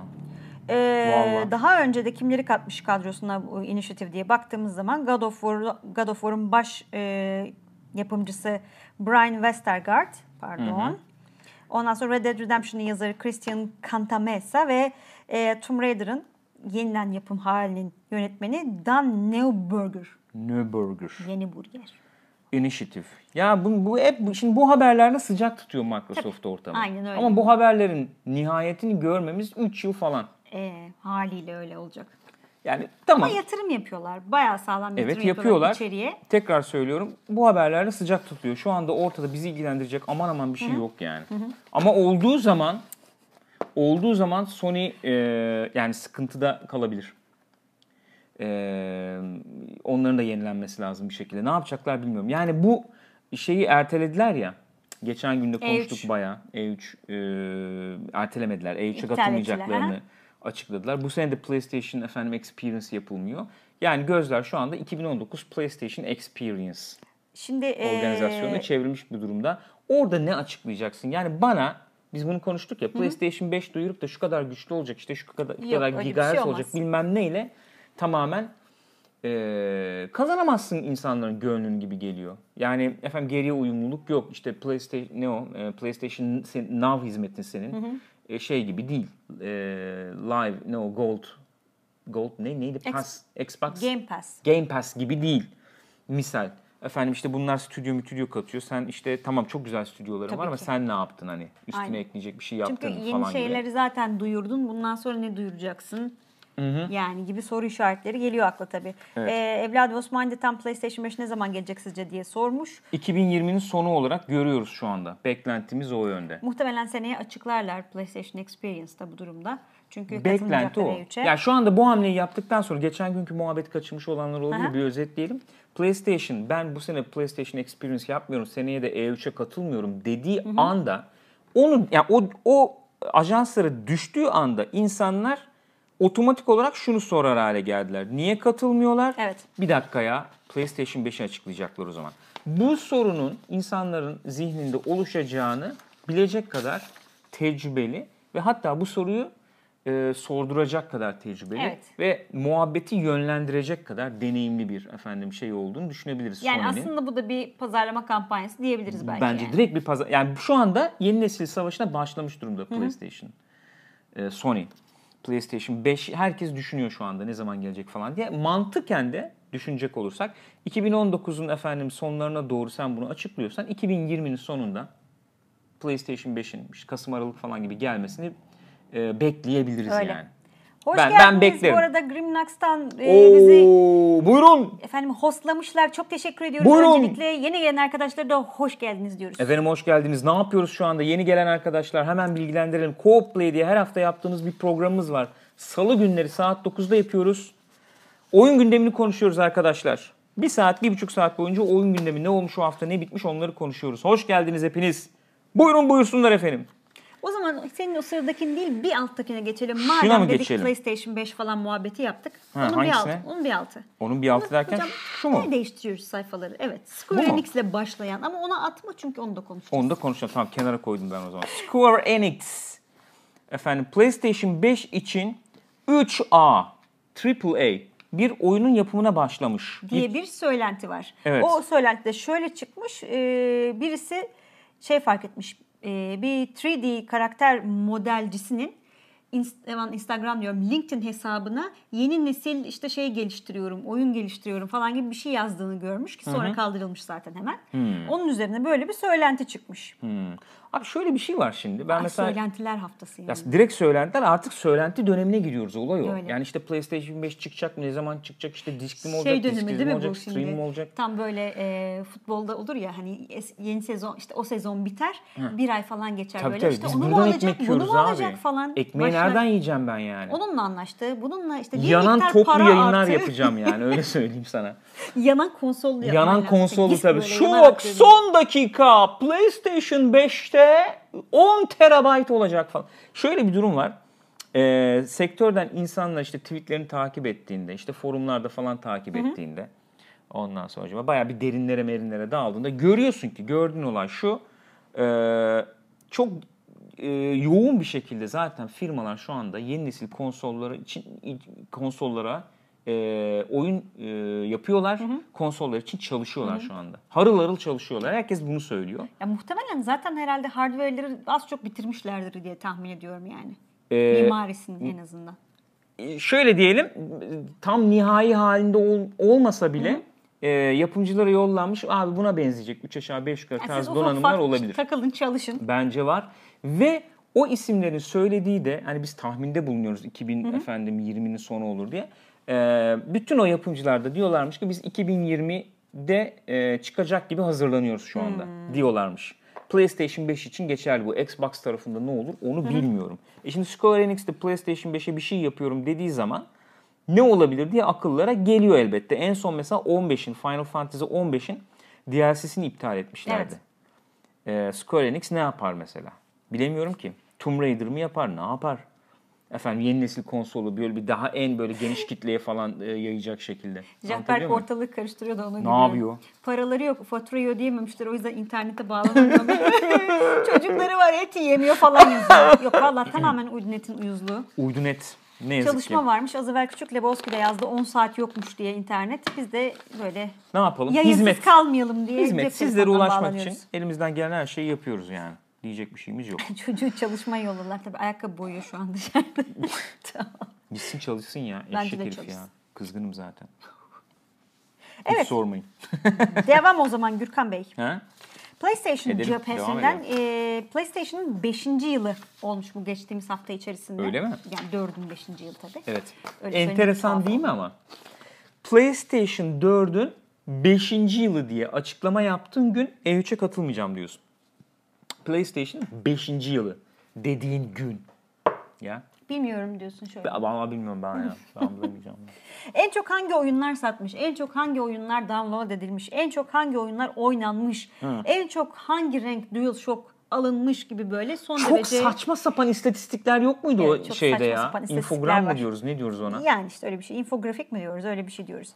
Ee,
Vallahi.
daha önce de kimleri katmış kadrosuna bu inisiyatif diye baktığımız zaman God of, War, God of War'un baş e, yapımcısı Brian Westergaard, pardon. Ondan sonra Red Dead Redemption'ın yazarı Christian Cantamessa ve e, Tomb Raider'ın yeniden yapım halinin yönetmeni Dan Neuburger.
Nürburger.
Yeni burger.
Initiative. Ya bu, bu hep şimdi bu haberlerde sıcak tutuyor Microsoft ortamı.
aynen öyle.
Ama bu haberlerin nihayetini görmemiz 3 yıl falan.
E, haliyle öyle olacak.
Yani tamam.
Ama yatırım yapıyorlar. Bayağı sağlam yatırım
Evet
yapıyorlar
yapıyorlar.
içeriye.
Tekrar söylüyorum. Bu haberlerde sıcak tutuyor. Şu anda ortada bizi ilgilendirecek aman aman bir şey yok yani. Ama olduğu zaman olduğu zaman Sony e, yani sıkıntıda kalabilir. E, onların da yenilenmesi lazım bir şekilde. Ne yapacaklar bilmiyorum. Yani bu şeyi ertelediler ya. Geçen günde konuştuk
E3.
bayağı. E3 e, ertelemediler. E3'e
İptal
katılmayacaklarını
ettiler,
açıkladılar. Bu sene de PlayStation efendim Experience yapılmıyor. Yani gözler şu anda 2019 PlayStation Experience
Şimdi e,
organizasyonuna çevrilmiş bir durumda. Orada ne açıklayacaksın? Yani bana biz bunu konuştuk ya PlayStation 5 duyurup da şu kadar güçlü olacak işte şu kadar,
Yok,
kadar
şey
gigahertz
olmaz.
olacak bilmem neyle tamamen e, kazanamazsın insanların gönlünü gibi geliyor. Yani efendim geriye uyumluluk yok. İşte PlayStation ne o? E, PlayStation Now hizmetin senin. E, şey gibi değil. E, live ne o Gold Gold ne neydi?
Ex-
Pass Xbox
Game Pass.
Game Pass gibi değil. Misal. Efendim işte bunlar stüdyo mütüdyo katıyor. Sen işte tamam çok güzel stüdyoların
Tabii
var ama
ki.
sen ne yaptın hani? Üstüne
Aynen.
ekleyecek bir şey
Çünkü
yaptın mı
yeni
falan
şeyleri
gibi.
zaten duyurdun. Bundan sonra ne duyuracaksın? Yani gibi soru işaretleri geliyor akla tabii.
Evet.
Ee, Evladım Osman de tam PlayStation 5 ne zaman gelecek sizce diye sormuş.
2020'nin sonu olarak görüyoruz şu anda. Beklentimiz o yönde.
Muhtemelen seneye açıklarlar PlayStation Experience'da bu durumda. Çünkü
Beklenti o.
E3'e.
Ya şu anda bu hamleyi yaptıktan sonra geçen günkü muhabbet kaçırmış olanlar olabilir.
Aha.
Bir özetleyelim. PlayStation ben bu sene PlayStation Experience yapmıyorum. Seneye de E3'e katılmıyorum dediği anda onun yani o o ajanslara düştüğü anda insanlar otomatik olarak şunu sorar hale geldiler. Niye katılmıyorlar?
Evet.
Bir dakika ya PlayStation 5'i açıklayacaklar o zaman. Bu sorunun insanların zihninde oluşacağını bilecek kadar tecrübeli ve hatta bu soruyu e, sorduracak kadar tecrübeli
Evet.
ve muhabbeti yönlendirecek kadar deneyimli bir efendim şey olduğunu düşünebiliriz
yani
Sony'nin.
aslında bu da bir pazarlama kampanyası diyebiliriz belki.
Bence
yani.
direkt bir pazar. Yani şu anda yeni nesil savaşına başlamış durumda PlayStation. Ee, Sony. PlayStation 5 herkes düşünüyor şu anda ne zaman gelecek falan diye. Mantıken de düşünecek olursak 2019'un efendim sonlarına doğru sen bunu açıklıyorsan 2020'nin sonunda PlayStation 5'in işte Kasım Aralık falan gibi gelmesini e, bekleyebiliriz
Öyle.
yani.
Hoş
Ben- ben
geldiniz
beklerim.
bu arada Grimnax'tan e, bizi
buyurun.
efendim hostlamışlar. Çok teşekkür ediyoruz.
Buyurun.
Öncelikle yeni gelen arkadaşlara da hoş geldiniz diyoruz.
Efendim hoş geldiniz. Ne yapıyoruz şu anda? Yeni gelen arkadaşlar hemen bilgilendirelim. Co-op Play diye her hafta yaptığımız bir programımız var. Salı günleri saat 9'da yapıyoruz. Oyun gündemini konuşuyoruz arkadaşlar. Bir saat, bir buçuk saat boyunca oyun gündemi ne olmuş o hafta, ne bitmiş onları konuşuyoruz. Hoş geldiniz hepiniz. Buyurun buyursunlar efendim.
O zaman senin o sıradakini değil bir alttakine geçelim.
Şuna
Madem
mı
dedik
geçelim?
PlayStation 5 falan muhabbeti yaptık.
Ha,
onun bir altı. Onun bir altı.
Onun bir altı derken
Hocam,
şu mu?
Değiştiriyoruz sayfaları? Evet. Square? Enix ile başlayan ama ona atma çünkü onu da konuşacağız.
Onu da konuşalım. Tamam kenara koydum ben o zaman. Square Enix. Efendim PlayStation 5 için 3A, AAA bir oyunun yapımına başlamış.
diye bir söylenti var.
Evet.
O söylentide şöyle çıkmış. e, birisi şey fark etmiş. E, bir 3D karakter modelcisinin Inst- Instagram diyorum LinkedIn hesabına yeni nesil işte şey geliştiriyorum, oyun geliştiriyorum falan gibi bir şey yazdığını görmüş ki sonra kaldırılmış zaten hemen. Onun üzerine böyle bir söylenti çıkmış.
Hmm. Abi şöyle bir şey var şimdi. Ben
Ah,
mesela
söylentiler haftası yani.
Ya direkt söylentiler artık söylenti dönemine giriyoruz olay o.
Öyle.
Yani işte PlayStation 5 çıkacak mı ne zaman çıkacak işte diskli mi olacak
şey dönemi değil
mi olacak
bu
stream
şimdi?
olacak?
Tam böyle e, futbolda olur ya hani yeni sezon işte o sezon biter bir ay falan geçer
Tabii
böyle
tabii
işte
biz
onu mu alacak bunu mu alacak falan.
Ekmeği
Başlar.
nereden yiyeceğim ben yani?
Onunla anlaştı. Bununla işte bir
Yanan toplu
para
yayınlar
artı.
yapacağım yani öyle söyleyeyim sana.
Yanan konsol yapman
Yanan konsollu
Disk
tabii.
böyle.
son dakika PlayStation 5'te 10 terabayt olacak falan. Şöyle bir durum var. Ee, sektörden insanlar işte tweetlerini takip ettiğinde, işte forumlarda falan takip ettiğinde ondan sonra acaba bayağı bir derinlere merinlere daldığında görüyorsun ki gördüğün olay şu. e, çok e, yoğun bir şekilde zaten firmalar şu anda yeni nesil konsolları için konsollara e, oyun e, yapıyorlar. Konsollar için çalışıyorlar şu anda. Harıl harıl çalışıyorlar. Herkes bunu söylüyor.
Ya muhtemelen zaten herhalde hardware'leri az çok bitirmişlerdir diye tahmin ediyorum yani.
Ee,
Mimarisini en azından.
E, şöyle diyelim tam nihai halinde ol- olmasa bile e, yapımcılara yollanmış abi buna benzeyecek 3 aşağı 5 yukarı
Yani
tarz donanımlar olabilir.
Takılın çalışın.
Bence var. Ve o isimlerin söylediği de hani biz tahminde bulunuyoruz 2000 efendim 20'nin sonu olur diye. Ee, bütün o yapımcılar da diyorlarmış ki biz 2020'de e, çıkacak gibi hazırlanıyoruz şu anda diyorlarmış. PlayStation 5 için geçerli bu. Xbox tarafında ne olur onu bilmiyorum. E şimdi Square Enix de PlayStation 5'e bir şey yapıyorum dediği zaman ne olabilir diye akıllara geliyor elbette. En son mesela 15'in Final Fantasy 15'in DLC'sini iptal etmişlerdi. Ee, Square Enix ne yapar mesela? Bilemiyorum ki. Tomb Raider mı yapar? Ne yapar? Efendim yeni nesil konsolu böyle bir daha en böyle geniş kitleye falan e, yayacak şekilde. Muyum?
ortalığı karıştırıyor da onu
Ne
gülüyorum.
yapıyor?
Paraları yok, faturayı ödeyememişler. O yüzden internete bağlanamıyorlar. Çocukları var eti yemiyor falan yazıyor. Yok valla tamamen Uydunet'in uyuzluğu.
Uydunet. Ne yazık
Çalışma
ki.
varmış. Az evvel Küçük Lebowski de yazdı. 10 saat yokmuş diye internet. Biz de böyle
Ne yapalım? Hizmet.
kalmayalım diye
Hizmet. Sizlere ulaşmak için elimizden gelen her şeyi yapıyoruz yani. Diyecek bir şeyimiz yok.
Çocuğu çalışmaya yolladılar. Tabii ayakkabı boyuyor şu an dışarıda. tamam.
Gitsin çalışsın ya. Eşek
de
herif ya.
çalışsın.
Kızgınım zaten.
Evet.
Hiç sormayın.
Devam o zaman Gürkan Bey.
Ha?
PlayStation
Edelim,
cephesinden e, PlayStation'ın 5. yılı olmuş bu geçtiğimiz hafta içerisinde.
Öyle mi?
Yani 4'ün 5. yılı tabii.
Evet.
Öyle
Enteresan değil mi ama? PlayStation 4'ün 5. yılı diye açıklama yaptığın gün E3'e katılmayacağım diyorsun. PlayStation 5. yılı dediğin gün. Ya.
Bilmiyorum diyorsun şöyle.
Ben, ama bilmiyorum ben ya. Ben bilemeyeceğim.
En çok hangi oyunlar satmış? En çok hangi oyunlar download edilmiş? En çok hangi oyunlar oynanmış? En çok hangi renk DualShock alınmış gibi böyle son
Çok
derece...
saçma sapan istatistikler yok muydu
Evet,
o
çok
şeyde ya? İnfogram mı diyoruz? Ne diyoruz ona?
Yani işte öyle bir şey. Infografik mi diyoruz? Öyle bir şey diyoruz.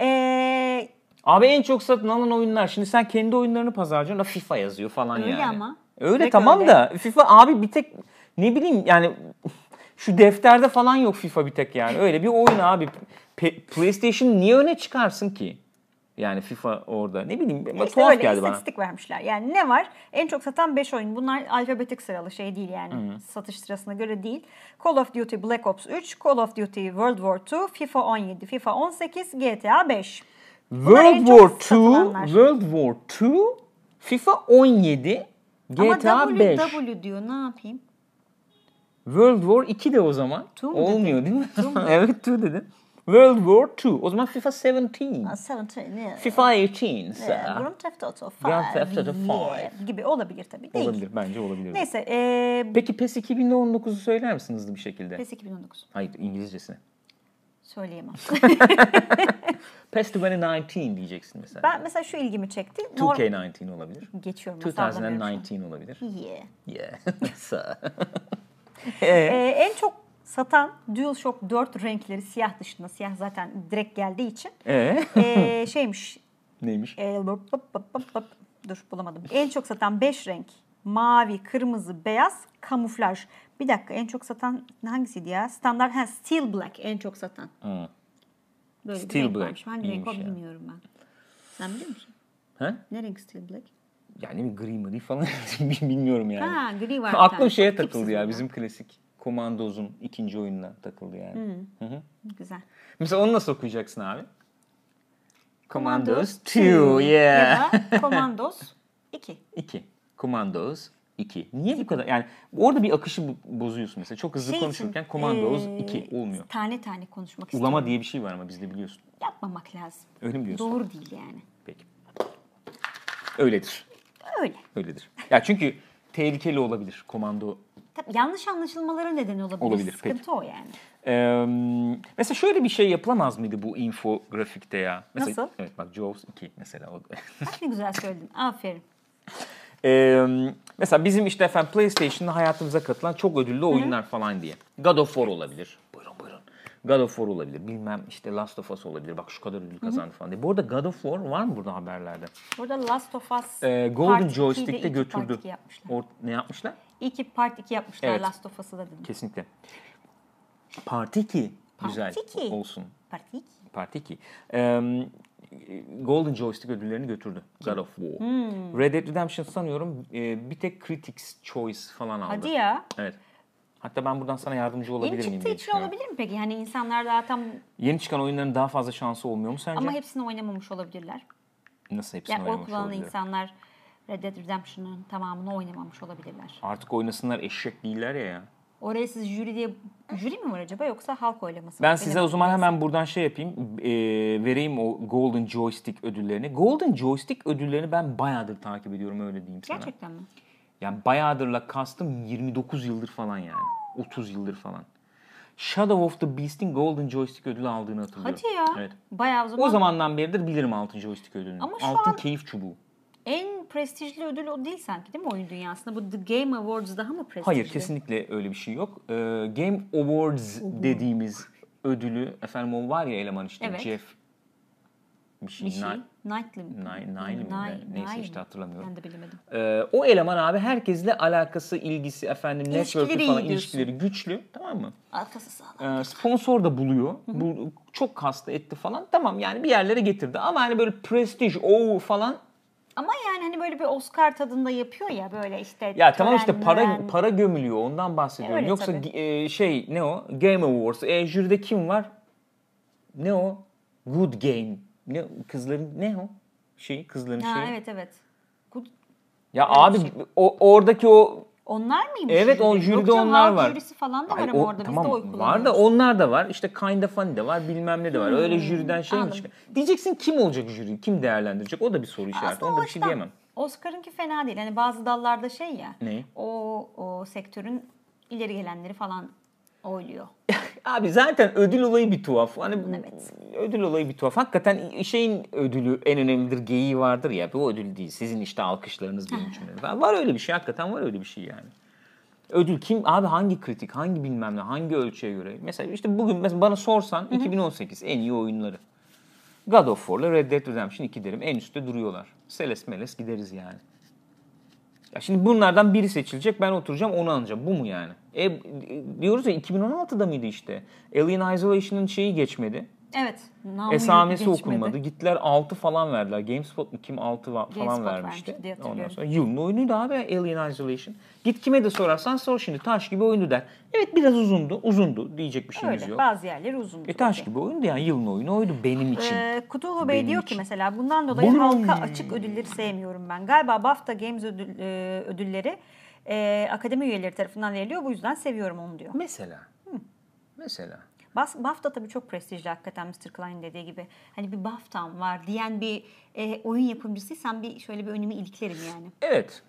Ee,
Abi en çok satın alan oyunlar. Şimdi sen kendi oyunlarını pazarlıyorsun. da FIFA yazıyor falan
Öyle
yani.
ama.
Öyle
Direkt
tamam
öyle.
da FIFA abi bir tek ne bileyim yani şu defterde falan yok FIFA bir tek yani. Öyle bir oyun abi. Pe- PlayStation niye öne çıkarsın ki? Yani FIFA orada ne bileyim
işte
tuhaf
öyle
geldi bana.
istatistik vermişler. Yani ne var? En çok satan 5 oyun. Bunlar alfabetik sıralı şey değil yani. Satış sırasına göre değil. Call of Duty Black Ops 3, Call of Duty World War 2, FIFA 17, FIFA 18, GTA 5. Bunlar en
World War 2,
satılanlar.
World War 2, FIFA 17, GTA
Ama W,
5.
W diyor ne yapayım?
World War 2 de o zaman.
Two mu
Olmuyor
dedin?
değil mi?
Two mu?
evet 2 dedin. World War 2. O zaman FIFA 17.
Aa, 17, ne?
FIFA 18.
Yeah, Grand Theft Auto 5.
Grand Theft Auto
yeah, gibi olabilir tabii. Değil.
Olabilir bence olabilir.
Neyse. E,
Peki PES 2019'u söyler misin hızlı bir şekilde?
PES 2019.
Hayır İngilizcesini.
Söyleyemem.
PES 2019 diyeceksin mesela.
ben mesela şu ilgimi çekti. Norm-
2K19 olabilir.
Geçiyorum. sallamıyorum şu an.
2019 olabilir.
Yeah.
Yeah.
Ee,
Ee,
en çok satan DualShock 4 renkleri siyah dışında. Siyah zaten direkt geldiği için.
ee?
Ee, şeymiş.
Neymiş?
e, bıp bıp bıp bıp bıp. Dur bulamadım. En çok satan 5 renk. Mavi, kırmızı, beyaz, kamuflaj. Bir dakika en çok satan hangisiydi ya? Standart, ha Steel Black en çok satan.
Hı.
Böyle bir
Steel
renk
Black.
varmış. Hangi renk o
ya.
bilmiyorum ben. Sen biliyor musun?
Ha?
Ne renk Steel Black?
Yani mi gri mri falan bilmiyorum yani.
Ha gri var. bir
Aklım şeye takıldı
tipsiz
ya bizim klasik Komandoz'un ikinci oyununa takıldı yani. Hı hı.
Güzel.
Mesela onu nasıl okuyacaksın abi? Commandos 2
two.
yeah.
Ya da Commandos 2.
2. Commandos 2. Niye bu kadar? Yani orada bir akışı bo- bozuyorsun mesela. Çok hızlı
Şey
konuşurken
için,
Commandos
ee,
2 olmuyor.
Tane tane konuşmak
Ulama
istiyorum.
diye bir şey var ama bizde biliyorsun.
Yapmamak lazım.
Öyle mi diyorsun?
Doğru değil yani.
Peki. Öyledir.
Öyle.
Öyledir. Ya çünkü tehlikeli olabilir komando.
Tabii yanlış anlaşılmalara neden olabilir.
Olabilir,
Sıkıntı o yani.
Ee, mesela şöyle bir şey yapılamaz mıydı bu infografikte ya? Mesela,
Nasıl?
Evet bak Jaws 2 mesela.
Bak ne güzel söyledin. Aferin.
Ee, mesela bizim işte efendim PlayStation'da hayatımıza katılan çok ödüllü oyunlar falan diye. God of War olabilir. Buyurun buyurun. God of War olabilir. Bilmem işte Last of Us olabilir. Bak şu kadar ödül kazandı falan diye. Bu arada God of War var mı burada haberlerde?
Burada Last of Us
Ee, Golden
Part 2'yi de
Joystick'te götürdü.
Part 2 yapmışlar.
Or- ne yapmışlar?
İyi ki Part 2 yapmışlar
Evet.
Last of Us'ı da dedim.
Kesinlikle. Parti 2 güzel
iki.
olsun.
Part 2.
Parti 2. Ee, Golden Joystick ödüllerini götürdü. God of War.
Hmm.
Red Dead Redemption sanıyorum e, bir tek Critics Choice falan aldı.
Hadi ya.
Evet. Hatta ben buradan sana yardımcı olabilir
Yeni
miyim
çıktığı
diye
için olabilir mi peki? Hani insanlar daha tam
Yeni çıkan oyunların daha fazla şansı olmuyor mu sence?
ama hepsini oynamamış olabilirler.
Nasıl hepsini
Yani oy
oynamış
kullanan
olabilir?
insanlar Red Dead Redemption'ın tamamını oynamamış olabilirler.
Artık oynasınlar eşek değiller ya ya.
Oraya siz jüri diye jüri mi var acaba yoksa halk oylaması mı?
Ben
Benim
size o zaman hemen buradan şey yapayım. e, vereyim o Golden Joystick ödüllerini. Golden Joystick ödüllerini ben bayağıdır takip ediyorum öyle diyeyim sana.
Gerçekten mi?
Yani bayağıdırla kastım 29 yıldır falan yani. 30 yıldır falan. Shadow of the Beast'in Golden Joystick ödülü aldığını hatırlıyorum.
Hadi ya.
Evet.
Bayağı o zaman,
O zamandan beridir bilirim altın joystick ödülünü.
Ama şu
altın
an-
keyif çubuğu.
en prestijli ödül o değil sanki değil mi oyun dünyasında? Bu The Game Awards daha mı prestijli?
Hayır kesinlikle öyle bir şey yok. Ee, Game Awards dediğimiz ödülü efendim o var ya eleman işte
Evet.
Jeff bir şey.
Bir şey.
Ni-
Nightly mi?
Nine mi ne? Neyse
Nine
işte hatırlamıyorum.
Ben de bilemedim.
Ee, o eleman abi herkesle alakası, ilgisi, efendim network'ü falan ilişkileri güçlü tamam mı?
Arkası sağlam.
Ee, sponsor da buluyor. Bu, çok kastı etti falan. Tamam yani bir yerlere getirdi. Ama hani böyle prestij, o falan.
Ama yani hani böyle bir Oscar tadında yapıyor ya böyle işte.
Ya tamam işte para
mören.
para gömülüyor. Ondan bahsediyorum.
Öyle
Yoksa
tabii.
e, şey ne o? Game Awards. E, jüride kim var? Ne o? Good Game. Ne kızların ne o? Şey kızların
Ha,
şeyi.
evet evet. Good-
Ya
Evet,
abi
şey.
o, oradaki o
Onlar mıymış?
Evet, o
jüride? Yok canım,
onlar var.
jürisi falan da var
Ay,
ama
o-
orada
tamam,
biz de oy kullanıyoruz.
Var da onlar da var. İşte Kind of Funny de var. Bilmem ne de var. Öyle jüriden şey mi çıkar? Diyeceksin kim olacak jüri? Kim değerlendirecek? O da bir soru işareti.
Aslında
Onda bir şey diyemem.
Oscar'ınki fena değil. Hani bazı dallarda şey ya.
Ne?
O, o sektörün ileri gelenleri falan oyluyor.
Abi zaten ödül olayı bir tuhaf. Hani
Evet.
ödül olayı bir tuhaf. Hakikaten şeyin ödülü en önemlidir. Geyiği vardır ya. Bu ödül değil. Sizin işte alkışlarınız benim için. Var öyle bir şey. Hakikaten var öyle bir şey yani. Ödül kim? Abi hangi kritik? Hangi bilmem ne? Hangi ölçüye göre? Mesela işte bugün mesela bana sorsan 2018 en iyi oyunları. God of War'la Red Dead Redemption 2 derim. En üstte duruyorlar. Seles meles gideriz yani. Ya şimdi bunlardan biri seçilecek. Ben oturacağım onu alacağım. Bu mu yani? E, diyoruz ya 2016'da mıydı işte? Alien Isolation'ın şeyi geçmedi.
Evet. namı
Esamesi
geçmedi.
okunmadı. Gittiler 6 falan verdiler. GameSpot mu kim 6 falan
GameSpot
vermişti. Ondan sonra yılın oyunuydu abi Alien Isolation. Git kime de sorarsan sor şimdi taş gibi oyundu der. Evet biraz uzundu. Uzundu diyecek bir şeyimiz
Öyle.
yok.
Bazı yerleri uzun.
E taş gibi oyundu yani yılın oyunu oydu benim için.
Ee, Kutuhu Bey
Benim
diyor
için.
ki mesela bundan dolayı
Bunun-
halka açık ödülleri sevmiyorum ben. Galiba BAFTA Games ödül, e, ödülleri e, akademi üyeleri tarafından veriliyor. Bu yüzden seviyorum onu diyor.
Mesela. Mesela.
BAFTA tabii çok prestijli hakikaten Mr. Klein dediği gibi. Hani bir BAFTA'm var diyen bir e, oyun yapımcısıysan bir şöyle bir önümü iliklerim yani.
Evet.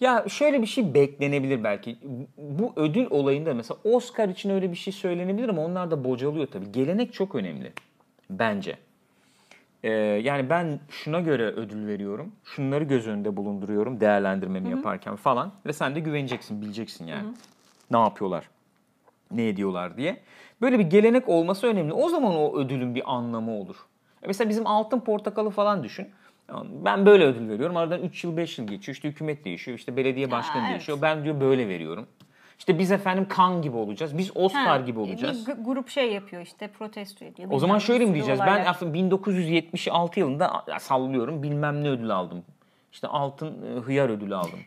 Ya şöyle bir şey beklenebilir belki. Bu ödül olayında mesela Oscar için öyle bir şey söylenebilir ama onlar da bocalıyor tabii. Gelenek çok önemli bence. Ee, yani ben şuna göre ödül veriyorum. Şunları göz önünde bulunduruyorum değerlendirmemi yaparken falan. Ve sen de güveneceksin, bileceksin yani. Ne yapıyorlar, ne ediyorlar diye. Böyle bir gelenek olması önemli. O zaman o ödülün bir anlamı olur. E Mesela bizim altın portakalı falan düşün. Ben böyle ödül veriyorum. Aradan 3 yıl 5 yıl geçiyor. İşte hükümet değişiyor. işte belediye başkanı
evet.
değişiyor. Ben diyor böyle veriyorum. İşte biz efendim kan gibi olacağız. Biz Oscar
Ha,
gibi olacağız.
Bir grup şey yapıyor işte protesto ediyor.
O zaman şöyle mi diyeceğiz? Ben aslında 1976 yılında sallıyorum bilmem ne ödül aldım. İşte altın e, hıyar ödülü aldım.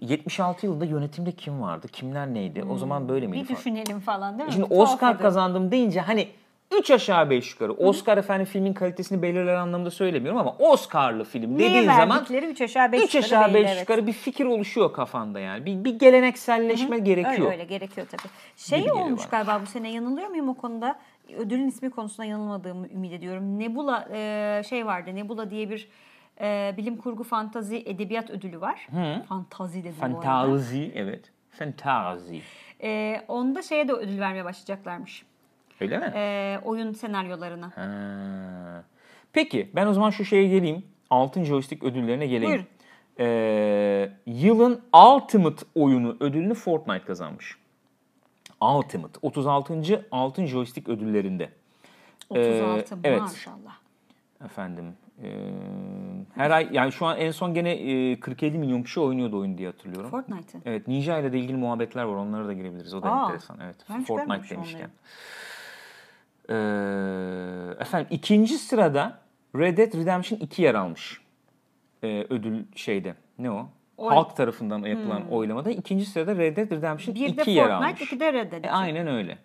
76 yılında yönetimde kim vardı? Kimler neydi? O zaman böyle miydi
bir
falan.
düşünelim falan değil mi?
Şimdi
tuhaf
Oscar
oluyor.
kazandım deyince hani 3 aşağı 5 yukarı. Oscar efendim filmin kalitesini belirler anlamda söylemiyorum ama Oscar'lı film
Neye
dediğin zaman
verdikleri 3 aşağı 5
3 aşağı 5 yukarı bir fikir oluşuyor kafanda yani. Bir, bir gelenekselleşme gerekiyor.
Öyle öyle gerekiyor tabii. Şey
Gibi
olmuş
bana.
galiba bu sene yanılıyor muyum o konuda? Ödülün ismi konusunda yanılmadığımı ümit ediyorum. Nebula e, şey vardı. Nebula diye bir e, bilim kurgu fantazi edebiyat ödülü var. Fantazi dedim.
Fantazi evet. Fantazi.
E, onda şeye de ödül vermeye başlayacaklarmış.
Öyle mi?
E, oyun senaryolarına.
Ha. Peki ben o zaman şu şeye geleyim. Altın joystick ödüllerine geleyim.
Buyurun.
Ee, yılın Ultimate oyunu ödülünü Fortnite kazanmış. Ultimate 36. Altın Joystick ödüllerinde.
36
Ee, evet.
maşallah.
Efendim her ay yani şu an en son gene e, 47 milyon kişi oynuyordu oyun diye hatırlıyorum.
Fortnite'ı.
Evet Ninja ile de ilgili muhabbetler var. Onlara da girebiliriz. O da
Aa,
enteresan. Evet. Fortnite demişken. Ee, efendim ikinci sırada Red Dead Redemption 2 yer almış. Ee, ödül şeyde. Ne o?
Oy.
Halk tarafından yapılan oylamada ikinci sırada Red Dead Redemption
Bir
2
de
yer
Fortnite,
almış.
iki de Red Dead.
E, aynen öyle.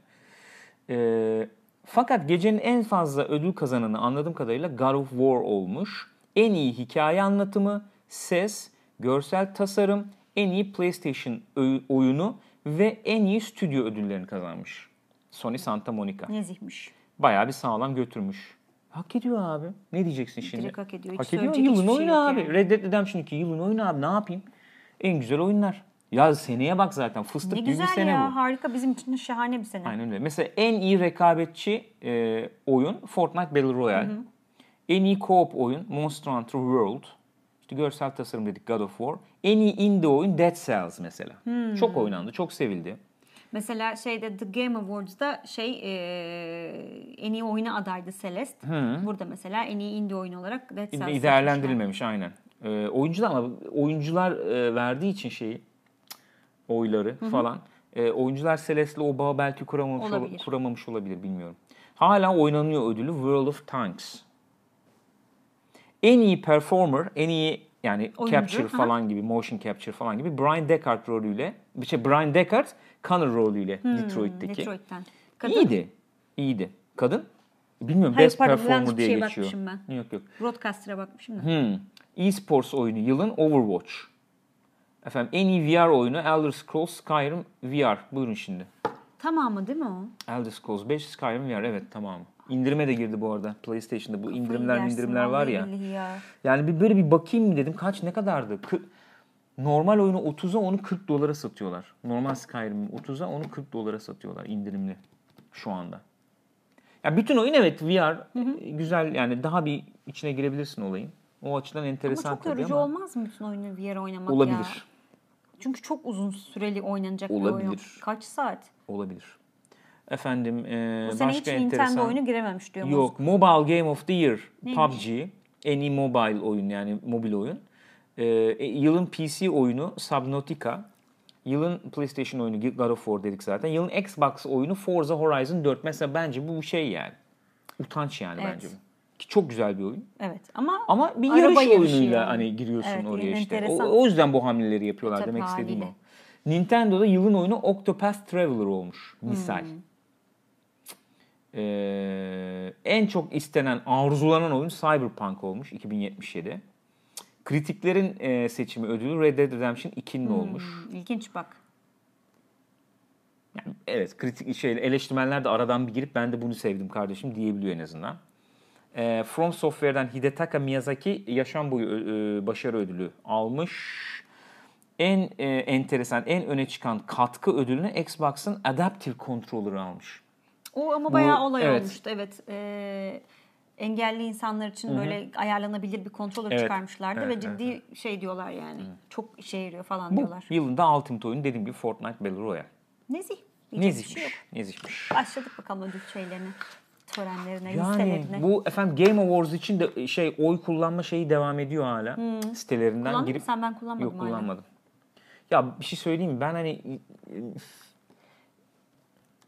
Ee, fakat gecenin en fazla ödül kazananı anladığım kadarıyla God of War olmuş. En iyi hikaye anlatımı, ses, görsel tasarım, en iyi PlayStation oyunu ve en iyi stüdyo ödüllerini kazanmış. Sony Santa Monica.
Nezihmiş.
Bayağı bir sağlam götürmüş. Hak ediyor abi. Ne diyeceksin şimdi?
Direkt hak ediyor. Hiç
Hak ediyor. Yılın
şey
oyunu
yok
abi.
yani.
Red Dead Redemption 2 yılın oyunu abi. Ne yapayım? En güzel oyunlar. Ya seneye bak zaten. Fıstık
Ne
gibi bir sene
ya.
bu.
Harika. Bizim için de şahane bir sene.
Aynen öyle. Mesela en iyi rekabetçi e, oyun Fortnite Battle Royale. En iyi co-op oyun Monster Hunter World. İşte görsel tasarım dedik God of War. En iyi indie oyun Dead Cells mesela. Çok oynandı, çok sevildi.
Mesela şeyde The Game Awards'da şey eee, en iyi oyuna adaydı Celeste. Burada mesela en iyi indie oyun olarak Dead Cells seçmişler.
değerlendirilmemiş aynen. E, oyuncular ama oyuncular e, verdiği için şeyi oyları falan. E, oyuncular Celeste'le o bağı belki kuramamış, ol-
Olabilir.
kuramamış olabilir bilmiyorum. Hala oynanıyor ödülü World of Tanks. En iyi performer, en iyi yani
Oyuncu,
capture
ha.
falan gibi, motion capture falan gibi Brian Deckard rolüyle, bir şey Brian Deckard Connor rolüyle Detroit'teki.
Detroit'ten. Kadın
İyiydi. İyiydi. Kadın? Bilmiyorum
Hayır,
best
pardon,
performer diye
şeye
geçiyor.
ben.
Yok yok.
Broadcaster'a bakmışım da.
Hmm. E-sports oyunu yılın Overwatch. Efendim en iyi VR oyunu Elder Scrolls Skyrim VR. Buyurun şimdi.
Tamamı değil mi o?
Elder Scrolls 5 Skyrim VR evet tamam. İndirime de girdi bu arada PlayStation'da. Bu indirimler indirimler var ya.
ya.
Yani bir böyle bir bakayım mı dedim. Kaç ne kadardı? Kı- Normal oyunu 30'a onu 40 dolara satıyorlar. Normal Skyrim'i 30'a onu 40 dolara satıyorlar indirimli şu anda. Ya bütün oyun evet VR güzel yani daha bir içine girebilirsin olayın. O açıdan
Ama
enteresan
çok
tabii
yorucu
ama
olmaz mı bütün oyunu VR oynamak ya?
olabilir.
Çünkü çok uzun süreli oynanacak bir oyun.
Olabilir.
Kaç saat?
Olabilir. Efendim e,
Bu sene hiç
başka
Nintendo
enteresan
oyunu girememiş diyor.
Yok, Mobile Game of the Year
Neymiş?
PUBG. En iyi mobile oyun yani mobil oyun. Ee, e, yılın PC oyunu Subnautica. Yılın PlayStation oyunu God of War dedik zaten. Yılın Xbox oyunu Forza Horizon 4. Mesela bence bu şey yani. Utanç yani
Evet.
bence bu. Ki çok güzel bir oyun.
Evet ama
Ama bir yarış oyunuyla
yani.
hani giriyorsun
Evet,
oraya işte. O,
enteresan.
o yüzden bu hamleleri yapıyorlar
Tabii
demek istediğim
haliyle.
o. Nintendo'da yılın oyunu Octopath Traveler olmuş. Misal.
Hmm.
Ee, en çok istenen, arzulanan oyun Cyberpunk olmuş 2077. Kritiklerin e, seçimi ödülü Red Dead Redemption 2'nin
Hmm.
olmuş.
ilginç bak.
Yani evet kritik şey eleştirmenler de aradan bir girip ben de bunu sevdim kardeşim diyebiliyor en azından. Ee, From Software'den Hidetaka Miyazaki yaşam boyu e, başarı ödülü almış. En e, enteresan, en öne çıkan katkı ödülünü Xbox'ın Adaptive Controller'ı almış.
O ama bayağı
Bu-
olay
evet.
olmuştu. Evet. Ee, engelli insanlar için böyle ayarlanabilir bir kontroller
Evet.
çıkarmışlardı
Evet,
ve ciddi şey diyorlar yani. Çok işe yarıyor falan
Bu
diyorlar.
yılında Ultimate oyun dediğim gibi Fortnite Battle Royale.
Nezih.
Nezihmiş.
şey yok.
Nezihmiş.
Başladık bakalım ödül şeylerine, törenlerine,
Yani
listelerine.
bu efendim Game Awards için de şey oy kullanma şeyi devam ediyor hala. Sitelerinden
Kullandın
girip
sen? Ben kullanmadım
Yok
hala.
kullanmadım. Ya bir şey söyleyeyim mi? Ben hani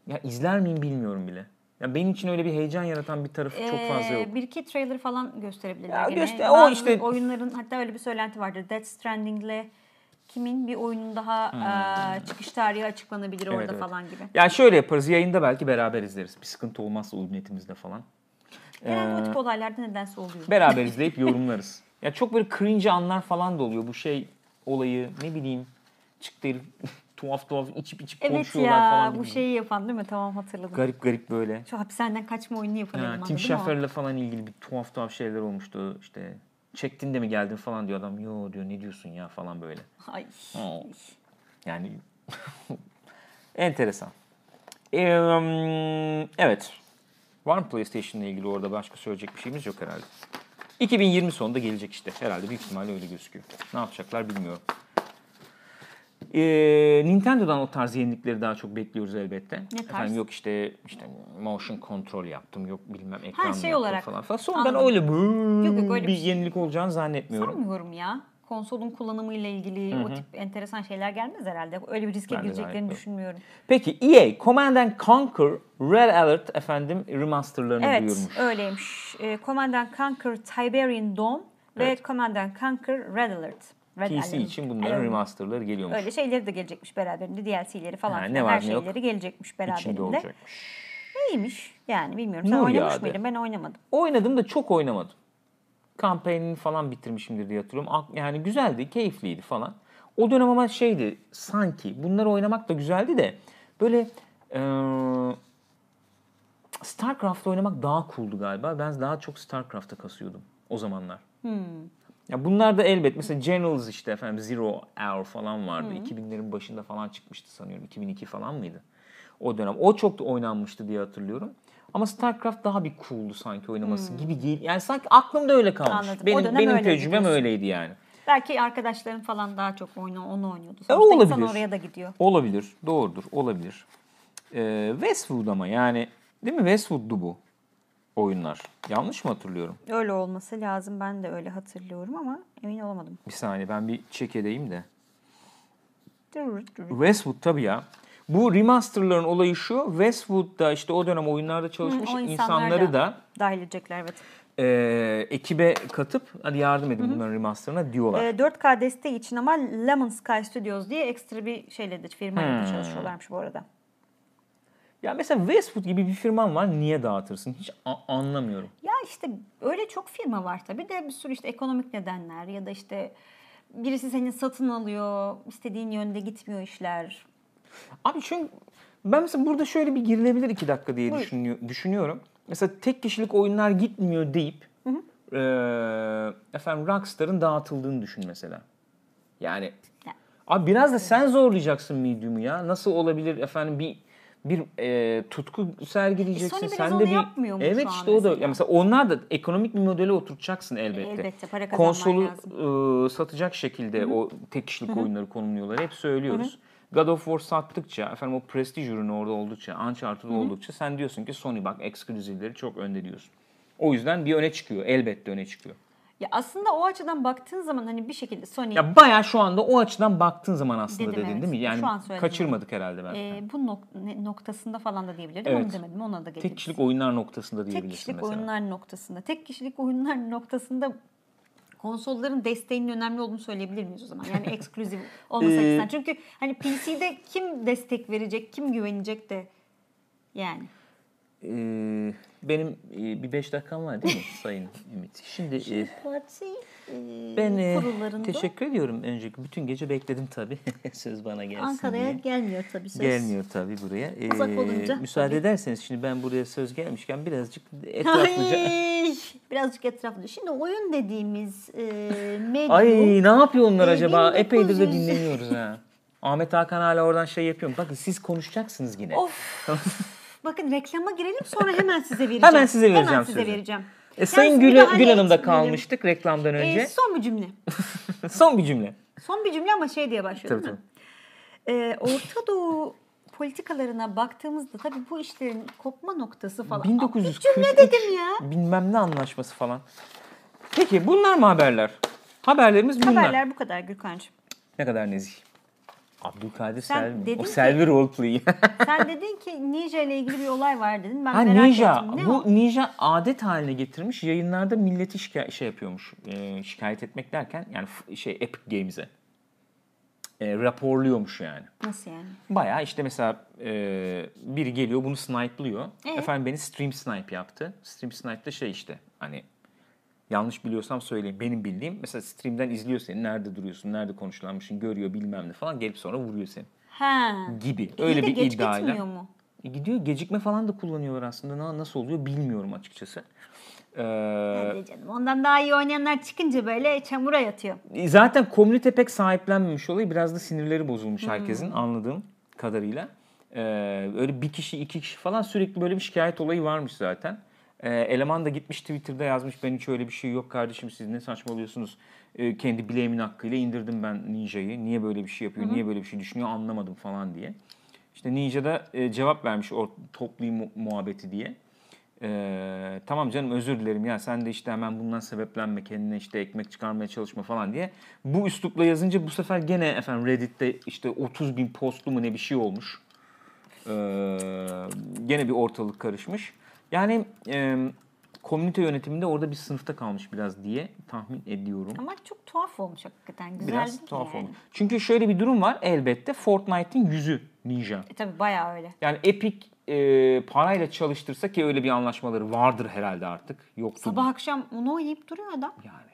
ya izler miyim bilmiyorum bile. Ya benim için öyle bir heyecan yaratan bir tarafı çok fazla
Ee,
yok.
Bir iki trailer falan gösterebilirler
Ya
gene.
göster- o işte-
oyunların hatta öyle bir söylenti vardır. Death Stranding'le kimin bir oyunun daha eee, çıkış tarihi açıklanabilir orada
Hmm. evet.
falan gibi.
Ya şöyle yaparız yayında belki beraber izleriz. Bir sıkıntı olmazsa uygun netimizde falan.
Genelde
Ee,
o tip olaylarda nedense oluyor.
Beraber izleyip yorumlarız. Ya çok böyle cringe anlar falan da oluyor. Bu şey olayı ne bileyim çıktı tuhaf tuhaf içip içip
Evet
konuşuyorlar
ya
falan.
bu
gibi.
şeyi yapan değil mi? Tamam hatırladım.
Garip garip böyle.
Şu hapishaneden kaçma oyununu yapan
Ha, Tim? Schafer'le falan ilgili bir tuhaf tuhaf şeyler olmuştu. İşte çektin de mi geldin falan diyor adam. Yo diyor ne diyorsun ya falan böyle.
Ay.
Oo. Yani enteresan. Ee, evet. Var mı PlayStation ile ilgili orada başka söyleyecek bir şeyimiz yok herhalde. 2020 sonunda gelecek işte. Herhalde büyük ihtimalle öyle gözüküyor. Ne yapacaklar bilmiyorum. Ee, Nintendo'dan o tarz yenilikleri daha çok bekliyoruz elbette.
Ne tarz?
Efendim yok işte işte motion control yaptım, yok bilmem ekran
şey
yaptım
olarak.
falan falan. Sonra ben
Anladım.
öyle
Yok, yok, öyle
bir
bir şey.
yenilik olacağını zannetmiyorum.
Sanmıyorum ya. Konsolun kullanımıyla ilgili o tip enteresan şeyler gelmez herhalde. Öyle bir riske
Ben
gireceklerini düşünmüyorum.
Peki EA Command and Conquer Red Alert efendim remasterlarını
Evet,
duyurmuş.
öyleymiş. E, Command and Conquer Tiberian Dawn ve
Evet.
Command and Conquer Red Alert.
PC
Alert.
için bunların
Evet.
remasterları geliyormuş.
Öyle şeyleri de gelecekmiş beraberinde. DLC'leri falan
Ha, ne var
her
ne yok
şeyleri gelecekmiş
İçinde
beraberinde.
olacakmış.
İyiymiş. Yani bilmiyorum. Sen
Nur
oynamış
yağdı.
mıydın? Ben oynamadım.
Oynadım da çok oynamadım. Kampanyasını falan bitirmişimdir diye hatırlıyorum. Yani güzeldi, keyifliydi falan. O dönem ama şeydi sanki bunları oynamak da güzeldi de böyle eee StarCraft'ta oynamak daha cool'du galiba. Ben daha çok StarCraft'ta kasıyordum o zamanlar. Ya bunlar da elbet mesela Generals işte efendim Zero Hour falan vardı. 2000'lerin başında falan çıkmıştı sanıyorum. 2002 falan mıydı? O dönem. O çok da oynanmıştı diye hatırlıyorum. Ama StarCraft daha bir cool'du sanki oynaması gibi değil. Yani sanki aklımda öyle kalmış.
Anladım.
Benim benim
öyle
tecrübem
diyorsun.
öyleydi yani.
Belki arkadaşların falan daha çok oyunu, onu oynuyordu.
E,
Sonuçta insan
olabilir.
oraya da gidiyor.
Olabilir. Doğrudur. Olabilir. Ee, Westwood ama yani değil mi? Westwood'du bu oyunlar. Yanlış mı hatırlıyorum?
Öyle olması lazım. Ben de öyle hatırlıyorum ama emin olamadım.
Bir saniye ben bir check edeyim de. Westwood tabii ya. Bu remasterların olayı şu. Westwood'da işte o dönem oyunlarda çalışmış
Hı, o insanlar
insanları
da.
da
Dahil edecekler evet.
e, ekibe katıp hadi yardım edin bunların remasterına diyorlar.
Ee, 4K desteği için ama Lemon Sky Studios diye ekstra bir şeyle de firmayla
Hmm.
çalışıyorlarmış bu arada.
Ya mesela Westwood gibi bir firman var niye dağıtırsın? Hiç a- anlamıyorum.
Ya işte öyle çok firma var tabii de bir sürü işte ekonomik nedenler ya da işte birisi seni satın alıyor, istediğin yönde gitmiyor işler.
Abi çünkü ben mesela burada şöyle bir girilebilir iki dakika diye
Buyur.
düşünüyor, düşünüyorum. Mesela tek kişilik oyunlar gitmiyor deyip eee, efendim Rockstar'ın dağıtıldığını düşün mesela. Yani
Ya.
abi biraz da sen zorlayacaksın medium'u ya. Nasıl olabilir efendim bir bir eee, tutku sergileyeceksin.
E, Sony biraz
sen
onu
de bir
yapmıyor mu
Evet işte o da
mesela?
ya mesela onlar da ekonomik bir modele oturtacaksın elbette.
Elbette, para
Konsolu
lazım.
eee, satacak şekilde o tek kişilik oyunları konumluyorlar. Hep söylüyoruz. God of War sattıkça, efendim o prestij ürünü orada oldukça, Uncharted oldukça sen diyorsun ki Sony bak ekskluzivleri çok önde diyorsun. O yüzden bir öne çıkıyor. Elbette öne çıkıyor.
Ya aslında o açıdan baktığın zaman hani bir şekilde Sony
Ya bayağı şu anda o açıdan baktığın zaman aslında
Dedim,
dedin
evet.
değil mi? Yani
Şu an
kaçırmadık herhalde ben.
e, bu nok- noktasında falan da diyebilirdim.
Evet.
Onu demedim. Ona da geliriz.
Tek kişilik oyunlar noktasında
Tek
diyebilirsin
kişilik
mesela.
oyunlar noktasında. Tek kişilik oyunlar noktasında konsolların desteğinin önemli olduğunu söyleyebilir miyiz o zaman? Yani ekskluzif olması
Ee,
açısından. Çünkü hani PC'de kim destek verecek, kim güvenecek de yani.
Ee, benim e, bir beş dakikam var değil mi Sayın Ümit? Şimdi e,
Parti
ben e,
kurullarında
teşekkür ediyorum. Önceki bütün gece bekledim tabii. Söz bana gelsin
Ankara'ya
diye.
gelmiyor tabii söz.
Gelmiyor tabii buraya. Ee,
Uzak olunca
Müsaade
tabii.
ederseniz şimdi ben buraya söz gelmişken birazcık etraflıca...
Ay, birazcık etraflı. Şimdi oyun dediğimiz e, medya
Ay ne yapıyor onlar
Ee,
acaba? Epeydir de
1900
dinleniyoruz ha. Ahmet Hakan hala oradan şey yapıyor. Bakın siz konuşacaksınız yine.
Of. Bakın reklama girelim sonra hemen size vereceğim.
Hemen size vereceğim
Hemen size
sözü.
vereceğim.
E, Sayın
Yalnız
Gül, Gül Hanım'da kalmıştık reklamdan
Ee,
önce.
son bir cümle.
Son bir cümle.
Son bir cümle ama şey diye başlıyor
Tabii
değil mi? Ee, Orta Doğu politikalarına baktığımızda tabii bu işlerin kopma noktası falan. Aa,
1943
Bir cümle dedim ya.
bilmem ne anlaşması falan. Peki bunlar mı haberler? Haberlerimiz bunlar.
Haberler bu kadar Gürkan'cığım.
Ne kadar nezih. Abdülkadir
Sen
Selvi.
dedin
O
ki-
Selvi roleplay.
Sen dedin ki Ninja ile ilgili bir olay var dedin. Ben
ha
merak
Ninja.
ettim. Ne
Bu
o?
Ninja adet haline getirmiş. Yayınlarda milleti şikayet, şey yapıyormuş. e, şikayet etmek derken yani şey Epic Games'e. E, raporluyormuş yani.
Nasıl yani?
Bayağı işte mesela e, biri geliyor bunu snipe'lıyor.
Ee?
Efendim beni stream snipe yaptı. Stream snipe de şey işte hani yanlış biliyorsam söyleyeyim. Benim bildiğim mesela stream'den izliyor seni. Nerede duruyorsun, nerede konuşulanmışsın görüyor bilmem ne falan. Gelip sonra vuruyor seni
Ha.
gibi.
İyi
Öyle bir
geç
iddiayla.
gitmiyor mu?
E, gidiyor gecikme falan da kullanıyorlar aslında. Na- Nasıl oluyor bilmiyorum açıkçası. Ee,
Hadi canım. Ondan daha iyi oynayanlar çıkınca böyle çamura yatıyor.
Zaten komünite pek sahiplenmemiş olayı. Biraz da sinirleri bozulmuş
Hmm.
herkesin anladığım kadarıyla. Ee, öyle bir kişi iki kişi falan sürekli böyle bir şikayet olayı varmış zaten. Ee, eleman da gitmiş Twitter'da yazmış ben hiç öyle bir şey yok kardeşim siz ne saçmalıyorsunuz. Ee, kendi bileğimin hakkıyla indirdim ben Ninja'yı. Niye böyle bir şey yapıyor, niye böyle bir şey düşünüyor anlamadım falan diye. İşte Ninja da e, cevap vermiş o toplayım mu- muhabbeti diye. Ee, tamam canım özür dilerim ya sen de işte hemen bundan sebeplenme kendine işte ekmek çıkarmaya çalışma falan diye. Bu üslupla yazınca bu sefer gene efendim Reddit'te işte 30 bin postlu mu ne bir şey olmuş. Ee, gene bir ortalık karışmış. Yani e, komünite yönetiminde orada bir sınıfta kalmış biraz diye tahmin ediyorum.
Ama çok tuhaf olmuş hakikaten. Güzel
Biraz tuhaf
yani.
olmuş. Çünkü şöyle bir durum var elbette Fortnite'in yüzü Ninja.
E, tabii bayağı öyle.
Yani Epic e, parayla çalıştırsa ki öyle bir anlaşmaları vardır herhalde artık. Yoktu.
Sabah akşam onu oynayıp duruyor adam.
Yani.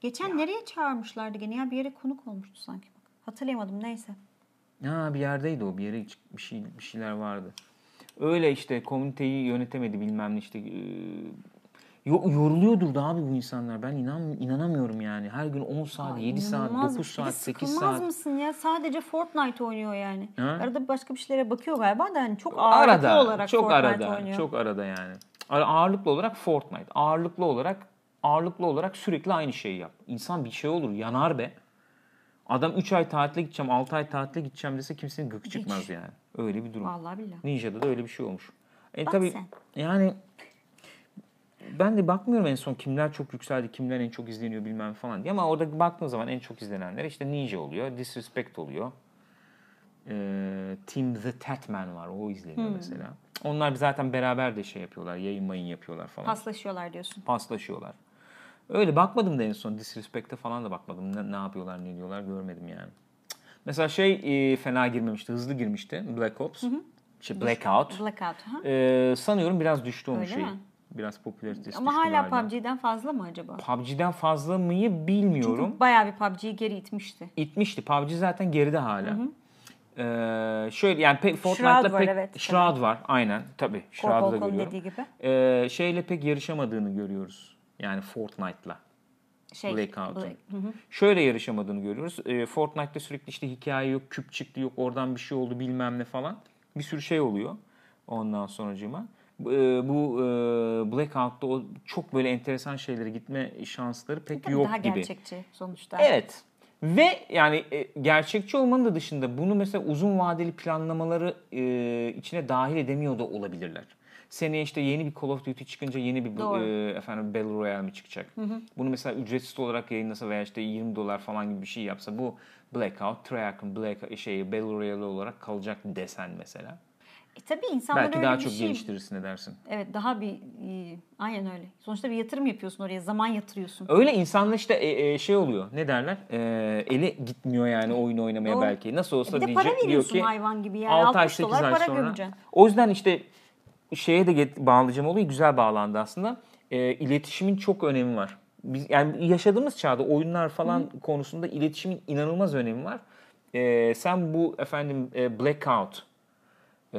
Geçen nereye çağırmışlardı gene ya bir yere konuk olmuştu sanki. Bak. Hatırlayamadım neyse.
Ha bir yerdeydi o. Bir yere bir şey bir şeyler vardı. Öyle işte komüniteyi yönetemedi bilmem ne işte. e, yo- yoruluyordur da abi bu insanlar. Ben inan inanamıyorum yani. Her gün 10 saat, 7 saat,
İnanılmaz.
9
Bir de
saat, 8
sıkılmaz
saat.
mısın ya? Sadece Fortnite oynuyor yani.
Ha?
Arada başka bir şeylere bakıyor galiba da hani çok ağırlıklı
Arada,
olarak
çok
Fortnite
arada,
oynuyor.
çok arada yani. Ağ- Ağırlıklı olarak Fortnite, ağırlıklı olarak ağırlıklı olarak sürekli aynı şeyi yap. İnsan bir şey olur, yanar be. Adam 3 ay tatile gideceğim, 6 ay tatile gideceğim dese kimsenin gıkı çıkmaz yani. Öyle bir durum.
Vallahi billahi.
Ninja'da da öyle bir şey olmuş. E
Bak
tabii
sen.
yani ben de bakmıyorum en son kimler çok yükseldi, kimler en çok izleniyor bilmem falan diye ama orada baktığın zaman en çok izlenenler işte Ninja oluyor, Disrespect oluyor. Ee, Team The Tatman var, o izleniyor mesela. Onlar zaten beraber de şey yapıyorlar, yayın mayın yapıyorlar falan.
Paslaşıyorlar diyorsun.
Paslaşıyorlar. Öyle bakmadım da en son Disrespect'e falan da bakmadım. Ne, ne yapıyorlar, ne diyorlar görmedim yani. Mesela şey e, fena girmemişti, hızlı girmişti. Black Ops. Şey, Blackout.
Blackout. Ha?
Ee, sanıyorum biraz düştü onun
Öyle
şeyi.
mi?
Biraz popülaritesi
Ama
düştü
hala
galiba.
PUBG'den fazla mı acaba?
PUBG'den fazla mıyı bilmiyorum.
Çünkü bayağı bir PUBG'yi geri itmişti.
İtmişti. PUBG zaten geride hala. Ee, şöyle yani pek
Shroud
Fortnite'la
var,
pek
evet,
Shroud var aynen tabii Shroud'u da görüyorum.
dediği gibi.
Ee, şeyle pek yarışamadığını görüyoruz. Yani Fortnite'la.
Şey,
Blackout'un.
Black- Hı hı.
Şöyle yarışamadığını görüyoruz. Ee, Fortnite'da sürekli işte hikaye yok, küp çıktı yok, oradan bir şey oldu bilmem ne falan. Bir sürü şey oluyor ondan sonracığıma. E, bu e, Blackout'ta o çok böyle enteresan şeylere gitme şansları pek
Tabii
yok
daha
gibi.
gerçekçi sonuçta.
Evet. Ve yani e, gerçekçi olmanın da dışında bunu mesela uzun vadeli planlamaları e, içine dahil edemiyor da olabilirler. Seneye işte yeni bir Call of Duty çıkınca yeni bir
Doğru.
e, efendim Battle Royale mi çıkacak? Bunu mesela ücretsiz olarak yayınlasa veya işte 20 dolar falan gibi bir şey yapsa bu Blackout, Treyarch'ın Black şey Battle Royale olarak kalacak desen mesela.
E, tabii insanlar
Belki
öyle
daha
bir
çok
şey...
geliştirirsin edersin.
Evet daha bir e, aynen öyle. Sonuçta bir yatırım yapıyorsun oraya. Zaman yatırıyorsun.
Öyle insanla işte e, e, şey oluyor. Ne derler? E, eli gitmiyor yani oyun oynamaya
Doğru.
belki. Nasıl olsa
E,
diyecek
para
diyor ki
hayvan gibi yani.
6 ay
60
8
dolar
ay sonra.
gömeceksin.
O yüzden işte şeye de get- bağlayacağım olayı güzel bağlandı aslında. E, iletişimin çok önemi var. Biz yani yaşadığımız çağda oyunlar falan konusunda iletişimin inanılmaz önemi var. E, sen bu efendim e, blackout e,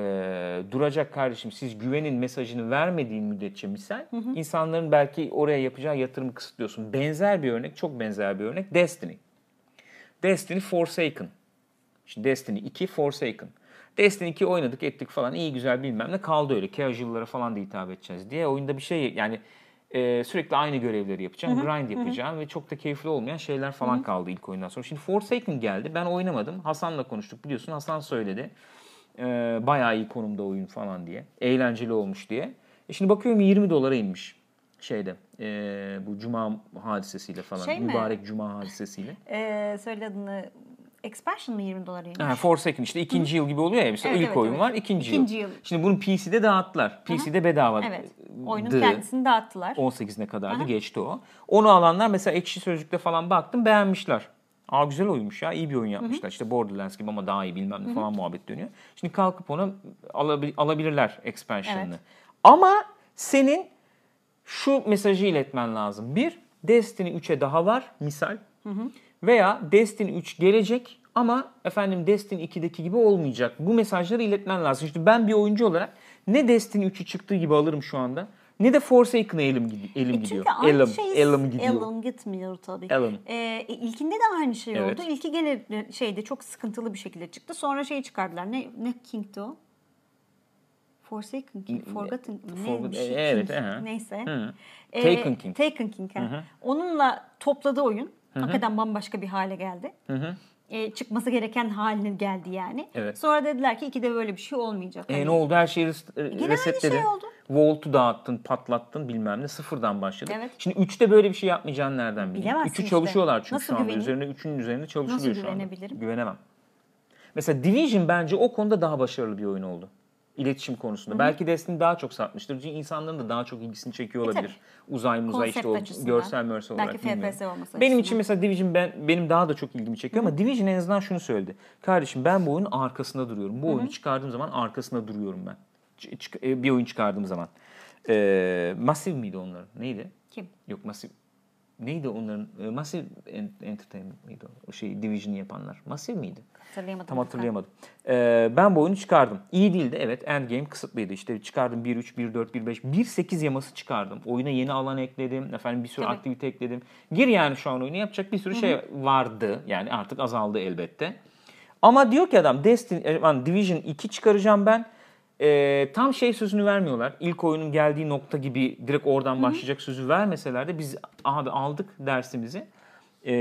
duracak kardeşim siz güvenin mesajını vermediğin müddetçe misal insanların belki oraya yapacağı yatırımı kısıtlıyorsun. Benzer bir örnek, çok benzer bir örnek Destiny. Destiny Forsaken. Şimdi Destiny 2 Forsaken. Destiny 2 oynadık ettik falan iyi güzel bilmem ne kaldı öyle. Casual'lara falan da hitap edeceğiz diye. Oyunda bir şey yani e, sürekli aynı görevleri yapacağım, grind yapacağım ve çok da keyifli olmayan şeyler falan kaldı ilk oyundan sonra. Şimdi Forsaken geldi. Ben oynamadım. Hasan'la konuştuk biliyorsun. Hasan söyledi. E, bayağı iyi konumda oyun falan diye. Eğlenceli olmuş diye. E şimdi bakıyorum 20 dolara inmiş şeyde. e, bu cuma hadisesiyle falan.
Şey mi?
mübarek cuma hadisesiyle.
Ee, söyle adını. Expansion mı 20 dolar yine?
Ha, Forsaken işte ikinci yıl gibi oluyor ya. Mesela
Evet,
ilk
evet,
oyun
evet.
var, ikinci,
İkinci
yıl.
yıl.
Şimdi bunu PC'de dağıttılar. PC'de bedava.
Evet. Oyunun kendisini dağıttılar.
18'ne kadardı geçti o. Onu alanlar mesela Ekşi Sözlük'te falan baktım beğenmişler. Aa güzel oyunmuş ya iyi bir oyun yapmışlar. İşte Borderlands gibi ama daha iyi bilmem ne falan muhabbet dönüyor. Şimdi kalkıp onu alabi- alabilirler expansion'ını.
Evet.
Ama senin şu mesajı iletmen lazım. Bir, Destiny 3'e daha var misal. Veya Destiny 3 gelecek ama efendim Destiny 2'deki gibi olmayacak. Bu mesajları iletmen lazım. İşte ben bir oyuncu olarak ne Destiny 3'ü çıktığı gibi alırım şu anda. Ne de Forsaken'a elim, gidi- elim
E
gidiyor.
Çünkü aynı
elim,
şey
elim gidiyor.
Elim gitmiyor tabii.
Elim.
Ee, ilkinde de aynı şey
Evet.
oldu. İlki gene şeyde çok sıkıntılı bir şekilde çıktı. Sonra şey çıkardılar. Ne ne King'ti o? Forsaken King, Forgotten ne
Forgot-
bir şey,
evet,
King.
aha.
Neyse.
Hı.
Ee,
Taken King.
Taken King. ha. Onunla topladığı oyun hakikaten bambaşka bir hale geldi. Ee, çıkması gereken haline geldi yani.
Evet.
Sonra dediler ki ikide böyle bir şey olmayacak.
E,
Hani
ne oldu? Her şeyi res-
aynı
resetledin.
şey oldu.
Volt'u dağıttın, patlattın bilmem ne. Sıfırdan başladın.
Evet.
Şimdi 3'te böyle bir şey yapmayacağını nereden bileyim?
Bilemezsin
3'ü
işte.
çalışıyorlar çünkü
Nasıl
şu anda.
güveneyim?
Üzerine 3'ün üzerinde çalışılıyor
Nasıl
şu anda.
güvenebilirim?
Güvenemem. Mesela Division bence o konuda daha başarılı bir oyun oldu. İletişim konusunda. Belki Destiny daha çok satmıştır. Çünkü insanların da daha çok ilgisini çekiyor
E,
olabilir. Uzay muzay işte o görsel mörsel olarak
Belki
bilmiyorum.
FPS olması
Benim
açısından.
için mesela Division ben, benim daha da çok ilgimi çekiyor ama Division en azından şunu söyledi. Kardeşim ben bu oyunun arkasında duruyorum. Bu oyunu çıkardığım zaman arkasında duruyorum ben. Ç- e, bir oyun çıkardığım zaman. Ee, Massive miydi onların? Neydi?
Kim?
Yok Massive. Neydi onların? E, Massive En- Entertainment miydi o? O şey Division'ı yapanlar. Massive miydi?
Hatırlayamadım.
Tam hatırlayamadım. Ee, ben bu oyunu çıkardım. İyi değildi evet. Endgame kısıtlıydı. İşte çıkardım 1.3, 1.4, 1.5, 1.8 yaması çıkardım. Oyuna yeni alan ekledim. Efendim bir sürü
Tabii.
aktivite ekledim. Gir yani şu an oyunu yapacak bir sürü şey vardı. Yani artık azaldı elbette. Ama diyor ki adam Destiny, e, aman Division 2 çıkaracağım ben. Ee, tam şey sözünü vermiyorlar. İlk oyunun geldiği nokta gibi direkt oradan başlayacak sözü vermeseler de biz abi aldık dersimizi. Ee,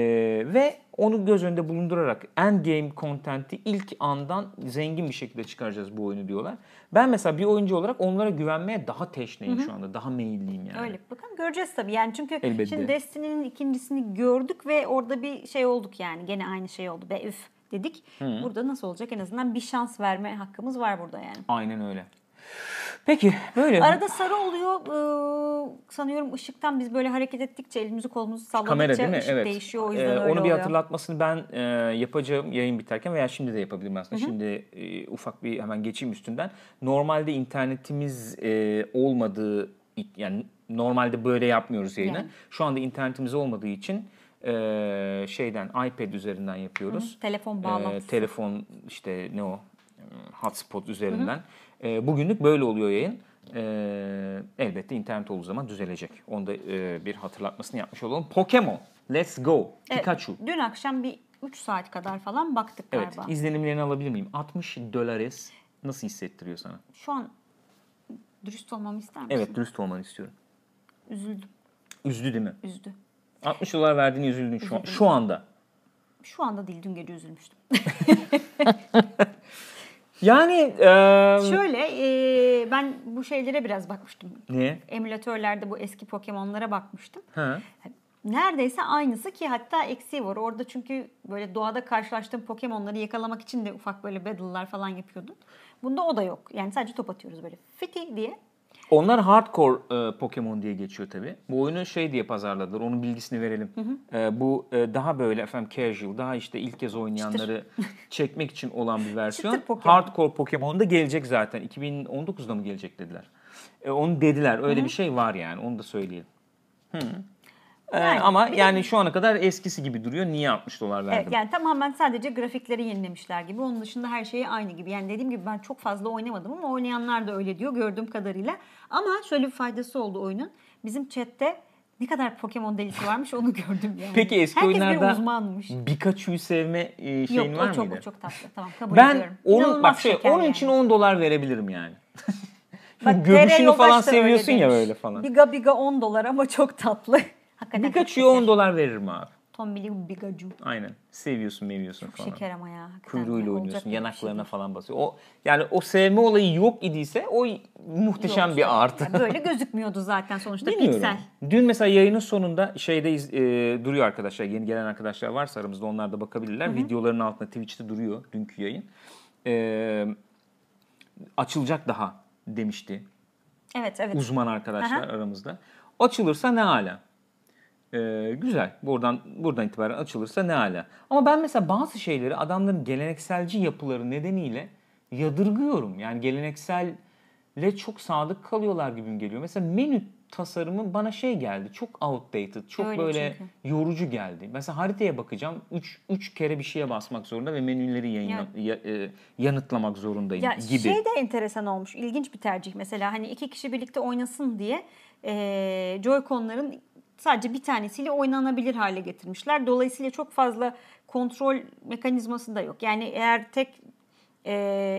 ve onu göz önünde bulundurarak endgame content'i ilk andan zengin bir şekilde çıkaracağız bu oyunu diyorlar. Ben mesela bir oyuncu olarak onlara güvenmeye daha teşneyim şu anda. Daha meyilliyim yani.
Öyle bakın göreceğiz tabii yani çünkü
Elbette.
şimdi Destiny'nin ikincisini gördük ve orada bir şey olduk yani gene aynı şey oldu be üf dedik. Burada nasıl olacak en azından bir şans verme hakkımız var burada yani.
Aynen öyle. Peki böyle.
Arada sarı oluyor ee, sanıyorum ışıktan biz böyle hareket ettikçe elimizi kolumuzu salladıkça
Kamera değil mi?
ışık
Evet.
değişiyor o yüzden
Ee,
öyle
Onu bir
oluyor.
hatırlatmasını ben e, yapacağım yayın biterken veya şimdi de yapabilirim aslında. Şimdi e, ufak bir hemen geçeyim üstünden. Normalde internetimiz e, olmadığı yani normalde böyle yapmıyoruz yayını.
Yani.
Şu anda internetimiz olmadığı için e, şeyden iPad üzerinden yapıyoruz.
Hı, telefon bağlantısı.
telefon işte ne o hotspot üzerinden. Ee, bugünlük böyle oluyor yayın. Ee, elbette internet olduğu zaman düzelecek. Onu da e, bir hatırlatmasını yapmış olalım. Pokemon Let's Go
Evet,
Pikachu.
Dün akşam bir 3 saat kadar falan baktık
Evet,
galiba.
izlenimlerini alabilir miyim? 60 dolares nasıl hissettiriyor sana?
Şu an dürüst olmamı ister misin?
Evet, dürüst olmanı istiyorum.
Üzüldüm.
Üzdü değil mi?
Üzdü.
60 dolar verdiğini üzüldün şu an. Şu anda.
Şu anda değil dün gece üzülmüştüm.
Yani e,
Şöyle e, ben bu şeylere biraz bakmıştım.
ne?
Emülatörlerde bu eski Pokemon'lara bakmıştım.
Ha.
Neredeyse aynısı ki hatta eksiği var. Orada çünkü böyle doğada karşılaştığım Pokemon'ları yakalamak için de ufak böyle battle'lar falan yapıyordun. Bunda o da yok. Yani sadece top atıyoruz böyle fiti diye.
Onlar hardcore e, Pokemon diye geçiyor tabi. Bu oyunu şey diye pazarladılar. Onun bilgisini verelim. E, bu e, daha böyle efendim casual, daha işte ilk kez oynayanları çekmek için olan bir versiyon.
Çıtır Pokemon.
Hardcore Pokemon da gelecek zaten. 2019'da mı gelecek dediler. E, onu dediler. Öyle bir şey var yani. Onu da söyleyelim. Hı.
Yani,
ama
bir de-
yani şu ana kadar eskisi gibi duruyor. Niye 60 dolar verdim?
Evet yani tamamen sadece grafikleri yenilemişler gibi. Onun dışında her şey aynı gibi. Yani dediğim gibi ben çok fazla oynamadım ama oynayanlar da öyle diyor gördüğüm kadarıyla. Ama şöyle bir faydası oldu oyunun. Bizim chatte ne kadar Pokemon delisi varmış onu gördüm yani.
Peki eski
Herkes
oyunlarda
bir uzmanmış.
Pikachu'yu sevme e, şeyin
Yok
var
o çok,
mıydı?
o çok tatlı. Tamam kabul
Ben
ediyorum.
onun
İnanılmaz
bak şey onun
yani.
için 10 dolar verebilirim yani.
Bak, Tere
falan seviyorsun ya böyle falan.
Biga biga 10 dolar ama çok tatlı. Hakikaten çok
Pikachu'ya 10
şeker.
dolar veririm abi.
Tombili Bigaju.
Aynen. Seviyorsun, meviyorsun falan.
Şeker ama ya.
Kuyruğuyla oynuyorsun,
bir
yanaklarına
şey
falan basıyor. O yani o sevme olayı yok idiyse o muhteşem
Yok,
bir artı.
yani böyle gözükmüyordu zaten sonuçta
Bilmiyorum.
piksel.
Dün mesela yayının sonunda şeyde iz- e, duruyor arkadaşlar. Yeni gelen arkadaşlar varsa aramızda onlar da bakabilirler. Videoların altında Twitch'te duruyor dünkü yayın. E, açılacak daha demişti
Evet evet.
uzman arkadaşlar
Aha.
aramızda. Açılırsa ne ala. Ee, güzel. Buradan buradan itibaren açılırsa ne ala. Ama ben mesela bazı şeyleri adamların gelenekselci yapıları nedeniyle yadırgıyorum. Yani gelenekselle çok sadık kalıyorlar gibi geliyor. Mesela menü tasarımı bana şey geldi. Çok outdated, çok
Öyle
böyle
çünkü.
yorucu geldi. Mesela haritaya bakacağım. 3 3 kere bir şeye basmak zorunda ve menüleri yayınla, ya- e, yanıtlamak zorundayım
Ya
gibi.
şey de enteresan olmuş. İlginç bir tercih. Mesela hani iki kişi birlikte oynasın diye e, Joy-Con'ların sadece bir tanesiyle oynanabilir hale getirmişler. Dolayısıyla çok fazla kontrol mekanizması da yok. Yani eğer tek e,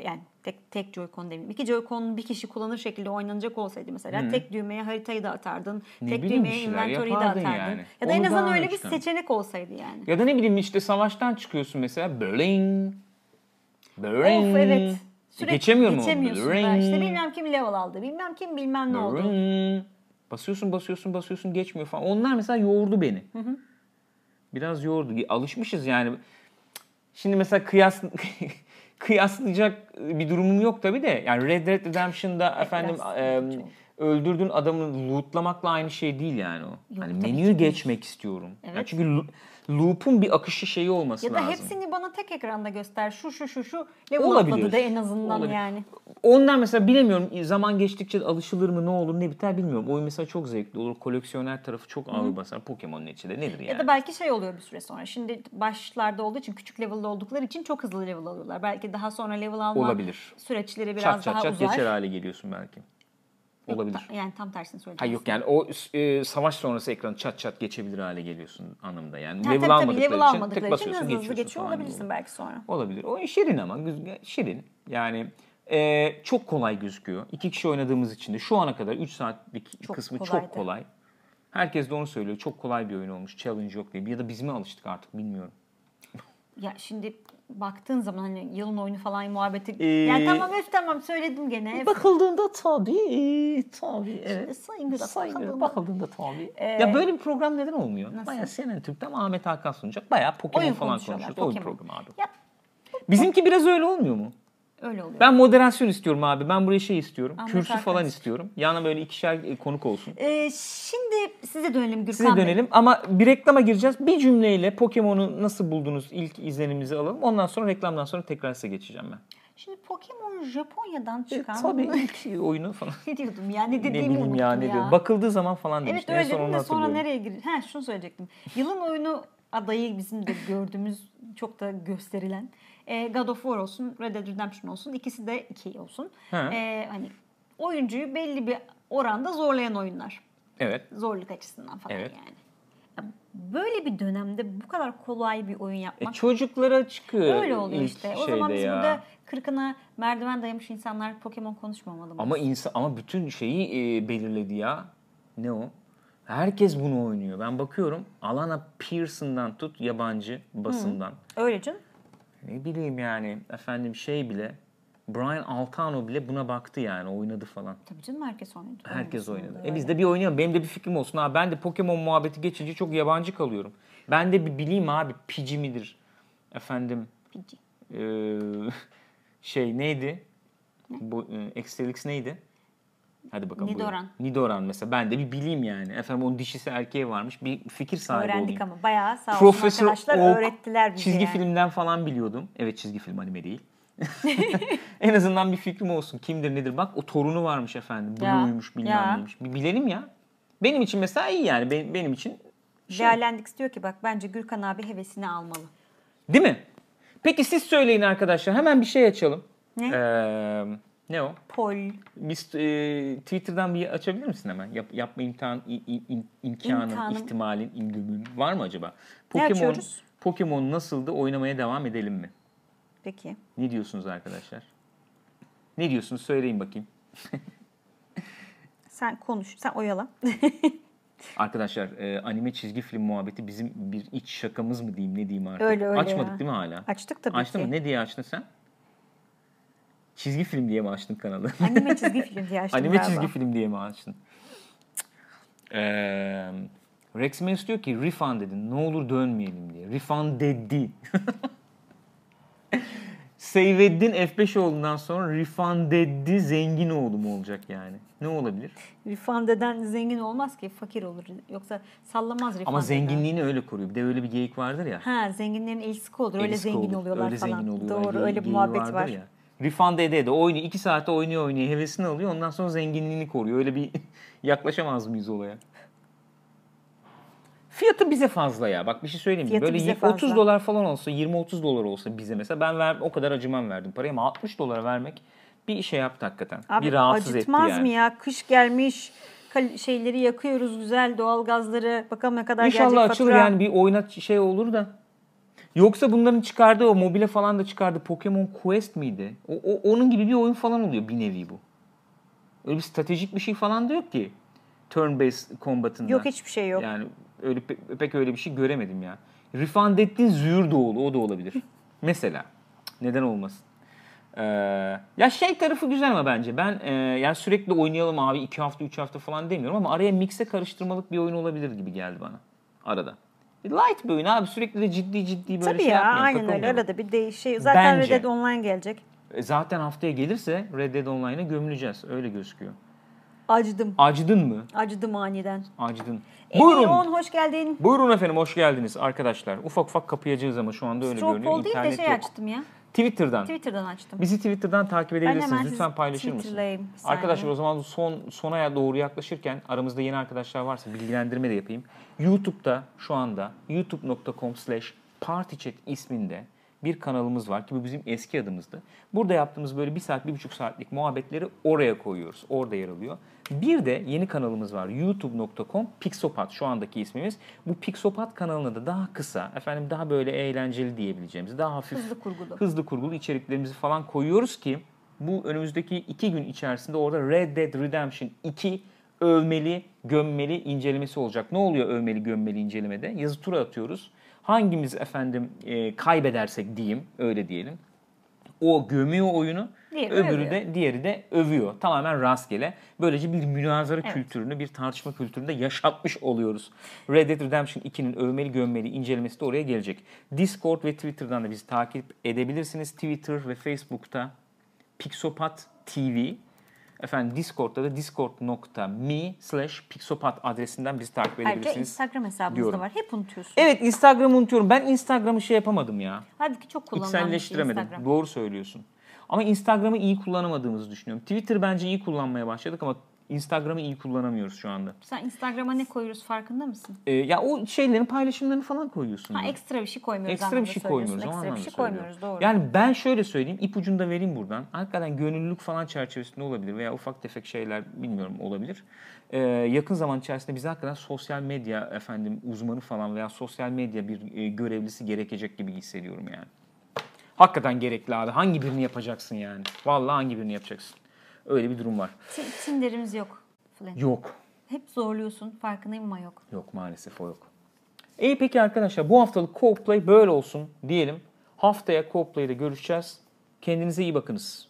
yani tek tek Joy-Con demeyeyim. İki Joy-Con'u bir kişi kullanır şekilde oynanacak olsaydı mesela tek düğmeye haritayı da atardın.
Ne
tek düğmeye inventory'yi de atardın.
yani.
Ya da en
Onu
azından
daha
öyle bir seçenek olsaydı yani.
Ya da ne bileyim işte savaştan çıkıyorsun mesela. Böling. Böling.
Of evet. Sürekli
Geçemiyorum
geçemiyorsun.
onu.
da. İşte bilmem kim level aldı. Bilmem kim bilmem ne oldu.
Basıyorsun basıyorsun basıyorsun geçmiyor falan. Onlar mesela yoğurdu beni. Biraz yoğurdu. Alışmışız yani. Şimdi mesela kıyas kıyaslayacak bir durumum yok tabii de. Yani Red Dead Redemption'da efendim
çok.
öldürdüğün adamı lootlamakla aynı şey değil yani o. hani
tabii
menüyü geçmek istiyorum. Yani
Evet.
çünkü lo- loop'un bir akışı şeyi olması
Ya da
lazım.
hepsini bana tek ekranda göster. Şu şu şu şu level
Olabilir.
atladı da en azından
Olabilir.
yani.
Onlar mesela bilemiyorum zaman geçtikçe alışılır mı ne olur ne biter bilmiyorum. Oyun mesela çok zevkli olur. Koleksiyoner tarafı çok ağır basar. Pokemon'un içinde nedir yani?
Ya da belki şey oluyor bir süre sonra. Şimdi başlarda olduğu için küçük level'da oldukları için çok hızlı level alıyorlar. Belki daha sonra level alma
Olabilir.
süreçleri biraz
çat çat
daha
çat
uzar.
geçer hale geliyorsun belki.
Yok,
Olabilir.
ta- yani tam tersini söyledim.
Ha yok yani o e, savaş sonrası ekranı çat çat geçebilir hale geliyorsun anlamda yani.
Ha,
level
tabii,
almadıkları
level
için
almadıkları
tek basıyorsun
hızlı hızlı
geçiyorsun
geçiyor
falan
olabilirsin
gibi.
belki sonra.
Olabilir. O şirin ama şirin. Yani e, çok kolay gözüküyor. İki kişi oynadığımız için de şu ana kadar 3 saatlik
Çok
kısmı
kolaydı.
çok kolay. Herkes de onu söylüyor. Çok kolay bir oyun olmuş. Challenge yok diye. Ya da biz mi alıştık artık bilmiyorum.
Ya şimdi baktığın zaman hani yılın oyunu falan muhabbeti.
Ee,
yani tamam öf tamam söyledim gene. Öf.
Bakıldığında tabii, tabii evet.
Sayın bakıldığında-
bakıldığında tabii.
Ee,
ya böyle bir program neden olmuyor?
nasıl?
Bayağı CNN Türk'ten Ahmet Hakan sunacak. Bayağı Pokemon
Oyun
falan konuşuyoruz. Oyun
Pokemon.
programı abi.
Ya
Bizimki biraz öyle olmuyor mu?
Öyle oluyor.
Ben moderasyon istiyorum abi. Ben buraya şey istiyorum.
Ahmet
kürsü
Hakan
falan
istiyorum.
Yanına böyle ikişer e, konuk olsun.
Ee, şimdi size dönelim Gürkan
Size
Bey.
dönelim ama bir reklama gireceğiz. Bir cümleyle Pokemon'u nasıl buldunuz ilk izlenimimizi alalım. Ondan sonra reklamdan sonra tekrar size geçeceğim ben.
Şimdi Pokemon Japonya'dan
E,
çıkan.
tabii ilk oyunu falan.
ne diyordum ya ne
ne
dediğimi
bileyim
unuttum
ya
ya.
ne diyor. Bakıldığı zaman falan
Evet
demiştim.
öyle
en son
dedim de sonra nereye gir? Ha şunu söyleyecektim. Yılın oyunu adayı bizim de gördüğümüz çok da gösterilen e, God of War olsun, Red Dead Redemption olsun. ikisi de iki olsun.
Ha.
E, hani oyuncuyu belli bir oranda zorlayan oyunlar.
Evet.
Zorluk açısından falan
Evet.
yani. Ya Böyle bir dönemde bu kadar kolay bir oyun
E,
yapmak
çocuklara çıkıyor
öyle oluyor işte. O zaman biz
ya.
burada kırkına merdiven dayamış insanlar Pokemon konuşmamalı mı?
Ama insan ama bütün şeyi e, belirledi ya. Ne o? Herkes bunu oynuyor. Ben bakıyorum Alana Pearson'dan tut yabancı basından.
Öyle canım.
Ne bileyim yani efendim şey bile Brian Altano bile buna baktı yani oynadı falan.
Tabii canım herkes oynadı.
Herkes oynadı. E biz de bir oynayalım. Benim de bir fikrim olsun. Ha ben de Pokemon muhabbeti geçince çok yabancı kalıyorum. Ben de bir bileyim abi Pidgey midir? Efendim
Pidgey.
eee, şey neydi? Bu e, Excelix neydi? Hadi bakalım. buyurun.
Nidoran.
Nidoran mesela. Ben de bir bileyim yani. Efendim onun dişisi erkeği varmış. Bir fikir sahibi
Öğrendik
olayım.
ama bayağı sağ olsun
Profesör
arkadaşlar
Oak
öğrettiler bize
çizgi
yani.
filmden falan biliyordum. Evet çizgi film anime değil. en azından bir fikrim olsun. Kimdir nedir? Bak o torunu varmış efendim. Blue'ymuş bilmem
ya.
neymiş. Bir bilelim ya. Benim için mesela iyi yani. Benim, benim için şey.
Değerlendik diyor ki bak bence Gürkan abi hevesini almalı.
Değil mi? Peki siz söyleyin arkadaşlar. Hemen bir şey açalım.
Ne?
Ee, ne o?
Pol.
Biz e, Twitter'dan bir açabilir misin hemen? Yap, yapma imtihan, i- i- im- imkanın,
İmkanım.
ihtimalin, imgümün var mı acaba?
Ne açıyoruz?
Pokemon nasıldı? Oynamaya devam edelim mi?
Peki.
Ne diyorsunuz arkadaşlar? Ne diyorsunuz? Söyleyin bakayım.
Sen konuş. Sen oyala.
Arkadaşlar e, anime çizgi film muhabbeti bizim bir iç şakamız mı diyeyim ne diyeyim artık.
Öyle, öyle
Açmadık
ya.
değil mi hala?
Açtık tabii
Açtın
ki.
mı? Ne diye açtın sen? Çizgi film diye mi açtın kanalı?
Anime çizgi film diye açtım
Anime
galiba.
çizgi film diye mi açtın? Ee, Rex Mace diyor ki refund edin. Ne olur dönmeyelim diye. Refund dedi. Seyveddin F5 olduğundan sonra refund dedi zengin oğlu mu olacak yani? Ne olabilir?
Rifandeden zengin olmaz ki fakir olur. Yoksa sallamaz Rifandeden.
Ama zenginliğini öyle koruyor. Bir de öyle bir geyik vardır ya.
Ha zenginlerin el sıkı olur. Öyle
Elisi
zengin
olur,
oluyorlar
öyle
falan.
zengin oluyorlar.
Doğru öyle bir muhabbet var.
Ya. Refund ede ede oynuyor. iki saatte oynuyor oynuyor. Hevesini alıyor. Ondan sonra zenginliğini koruyor. Öyle bir yaklaşamaz mıyız olaya? Fiyatı bize fazla ya. Bak bir şey söyleyeyim mi?
Fiyatı
Böyle
bize
y- 30
fazla.
dolar falan olsa, 20-30 dolar olsa bize mesela ben ver, o kadar acımam verdim parayı ama 60 dolara vermek bir şey yaptı hakikaten.
Abi
bir rahatsız etti
acıtmaz
yani.
mı ya? Kış gelmiş. şeyleri yakıyoruz güzel doğalgazları. Bakalım ne kadar
İnşallah
gelecek
açılır
fatura.
yani bir oynat şey olur da Yoksa bunların çıkardığı o mobile falan da çıkardığı Pokemon Quest miydi? O, o- onun gibi bir oyun falan oluyor bir nevi bu. Öyle bir stratejik bir şey falan da yok ki. Turn based combat'ında.
Yok hiçbir şey yok.
Yani öyle pe- pek öyle bir şey göremedim ya. Rifandettin Züğürdoğlu o da olabilir. Mesela. Neden olmasın? Ee, ya şey tarafı güzel ama bence. Ben e, yani sürekli oynayalım abi 2 hafta 3 hafta falan demiyorum ama araya mixe karıştırmalık bir oyun olabilir gibi geldi bana. Arada. Light bir oyun abi sürekli de ciddi ciddi böyle
Tabii
şey
ya
yapmayalım,
aynen öyle. Arada bir değişiyor. Zaten
Bence.
Red Dead Online gelecek.
E, Zaten haftaya gelirse Red Dead Online'a gömüleceğiz. Öyle gözüküyor.
Acıdım.
Acıdın mı?
Acıdım aniden.
Acıdın.
Buyurun.
Buyurun.
hoş geldin.
Buyurun efendim hoş geldiniz arkadaşlar. Ufak ufak kapayacağız ama şu anda öyle
Stroke
görünüyor.
Poll değil de şey
yok.
açtım ya.
Twitter'dan.
Twitter'dan açtım.
Bizi Twitter'dan takip edebilirsiniz. Lütfen paylaşır mısın?
Twitter'layayım. Bir saniye.
Arkadaşlar o zaman son sona doğru yaklaşırken aramızda yeni arkadaşlar varsa bilgilendirme de yapayım. YouTube'da şu anda youtube.com slash partychat isminde bir kanalımız var ki bu bizim eski adımızdı. Burada yaptığımız böyle bir saat, bir buçuk saatlik muhabbetleri oraya koyuyoruz. Orada yer alıyor. Bir de yeni kanalımız var. youtube.com pixopat şu andaki ismimiz. Bu pixopat kanalına da daha kısa, efendim daha böyle eğlenceli diyebileceğimiz, daha hafif
Hızlı kurgulu.
hızlı kurgulu içeriklerimizi falan koyuyoruz ki bu önümüzdeki iki gün içerisinde orada Red Dead Redemption 2 övmeli, gömmeli incelemesi olacak. Ne oluyor övmeli, gömmeli incelemede? Yazı tura atıyoruz. Hangimiz efendim e, kaybedersek diyeyim, öyle diyelim. O gömüyor oyunu,
Diğeri
öbürü
övüyor.
de diğeri de övüyor. Tamamen rastgele. Böylece bir münazara
Evet.
kültürünü, bir tartışma kültürünü de yaşatmış oluyoruz. Red Dead Redemption 2'nin övmeli gömmeli incelemesi de oraya gelecek. Discord ve Twitter'dan da bizi takip edebilirsiniz. Twitter ve Facebook'ta Pixopat TV. Efendim Discord'da da discord.me slash pixopat adresinden bizi takip
Ayrıca
edebilirsiniz.
Instagram hesabımız
diyorum.
da var. Hep unutuyorsun.
Evet Instagram'ı unutuyorum. Ben Instagram'ı şey yapamadım ya.
Halbuki çok kullanılan bir şey
İçselleştiremedim.
Instagram.
Doğru söylüyorsun. Ama Instagram'ı iyi kullanamadığımızı düşünüyorum. Twitter bence iyi kullanmaya başladık ama Instagram'ı iyi kullanamıyoruz şu anda.
Sen Instagram'a ne koyuyoruz farkında mısın?
Ee, ya o şeylerin paylaşımlarını falan koyuyorsun.
Ha ekstra bir şey koymuyoruz
Ekstra bir şey koymuyoruz.
Ekstra bir şey koymuyoruz doğru.
Yani ben şöyle söyleyeyim, ipucunu da vereyim buradan. Hakikaten gönüllülük falan çerçevesinde olabilir veya ufak tefek şeyler bilmiyorum olabilir. Ee, yakın zaman içerisinde bize hakikaten sosyal medya efendim uzmanı falan veya sosyal medya bir e, görevlisi gerekecek gibi hissediyorum yani. Hakikaten gerekli abi. Hangi birini yapacaksın yani? Vallahi hangi birini yapacaksın? Öyle bir durum var.
Ti- Tinder'imiz yok. Flynn.
Yok.
Hep zorluyorsun farkındayım ama yok.
Yok maalesef o yok. İyi peki arkadaşlar bu haftalık Co-Play böyle olsun diyelim. Haftaya Co-Play'de görüşeceğiz. Kendinize iyi bakınız.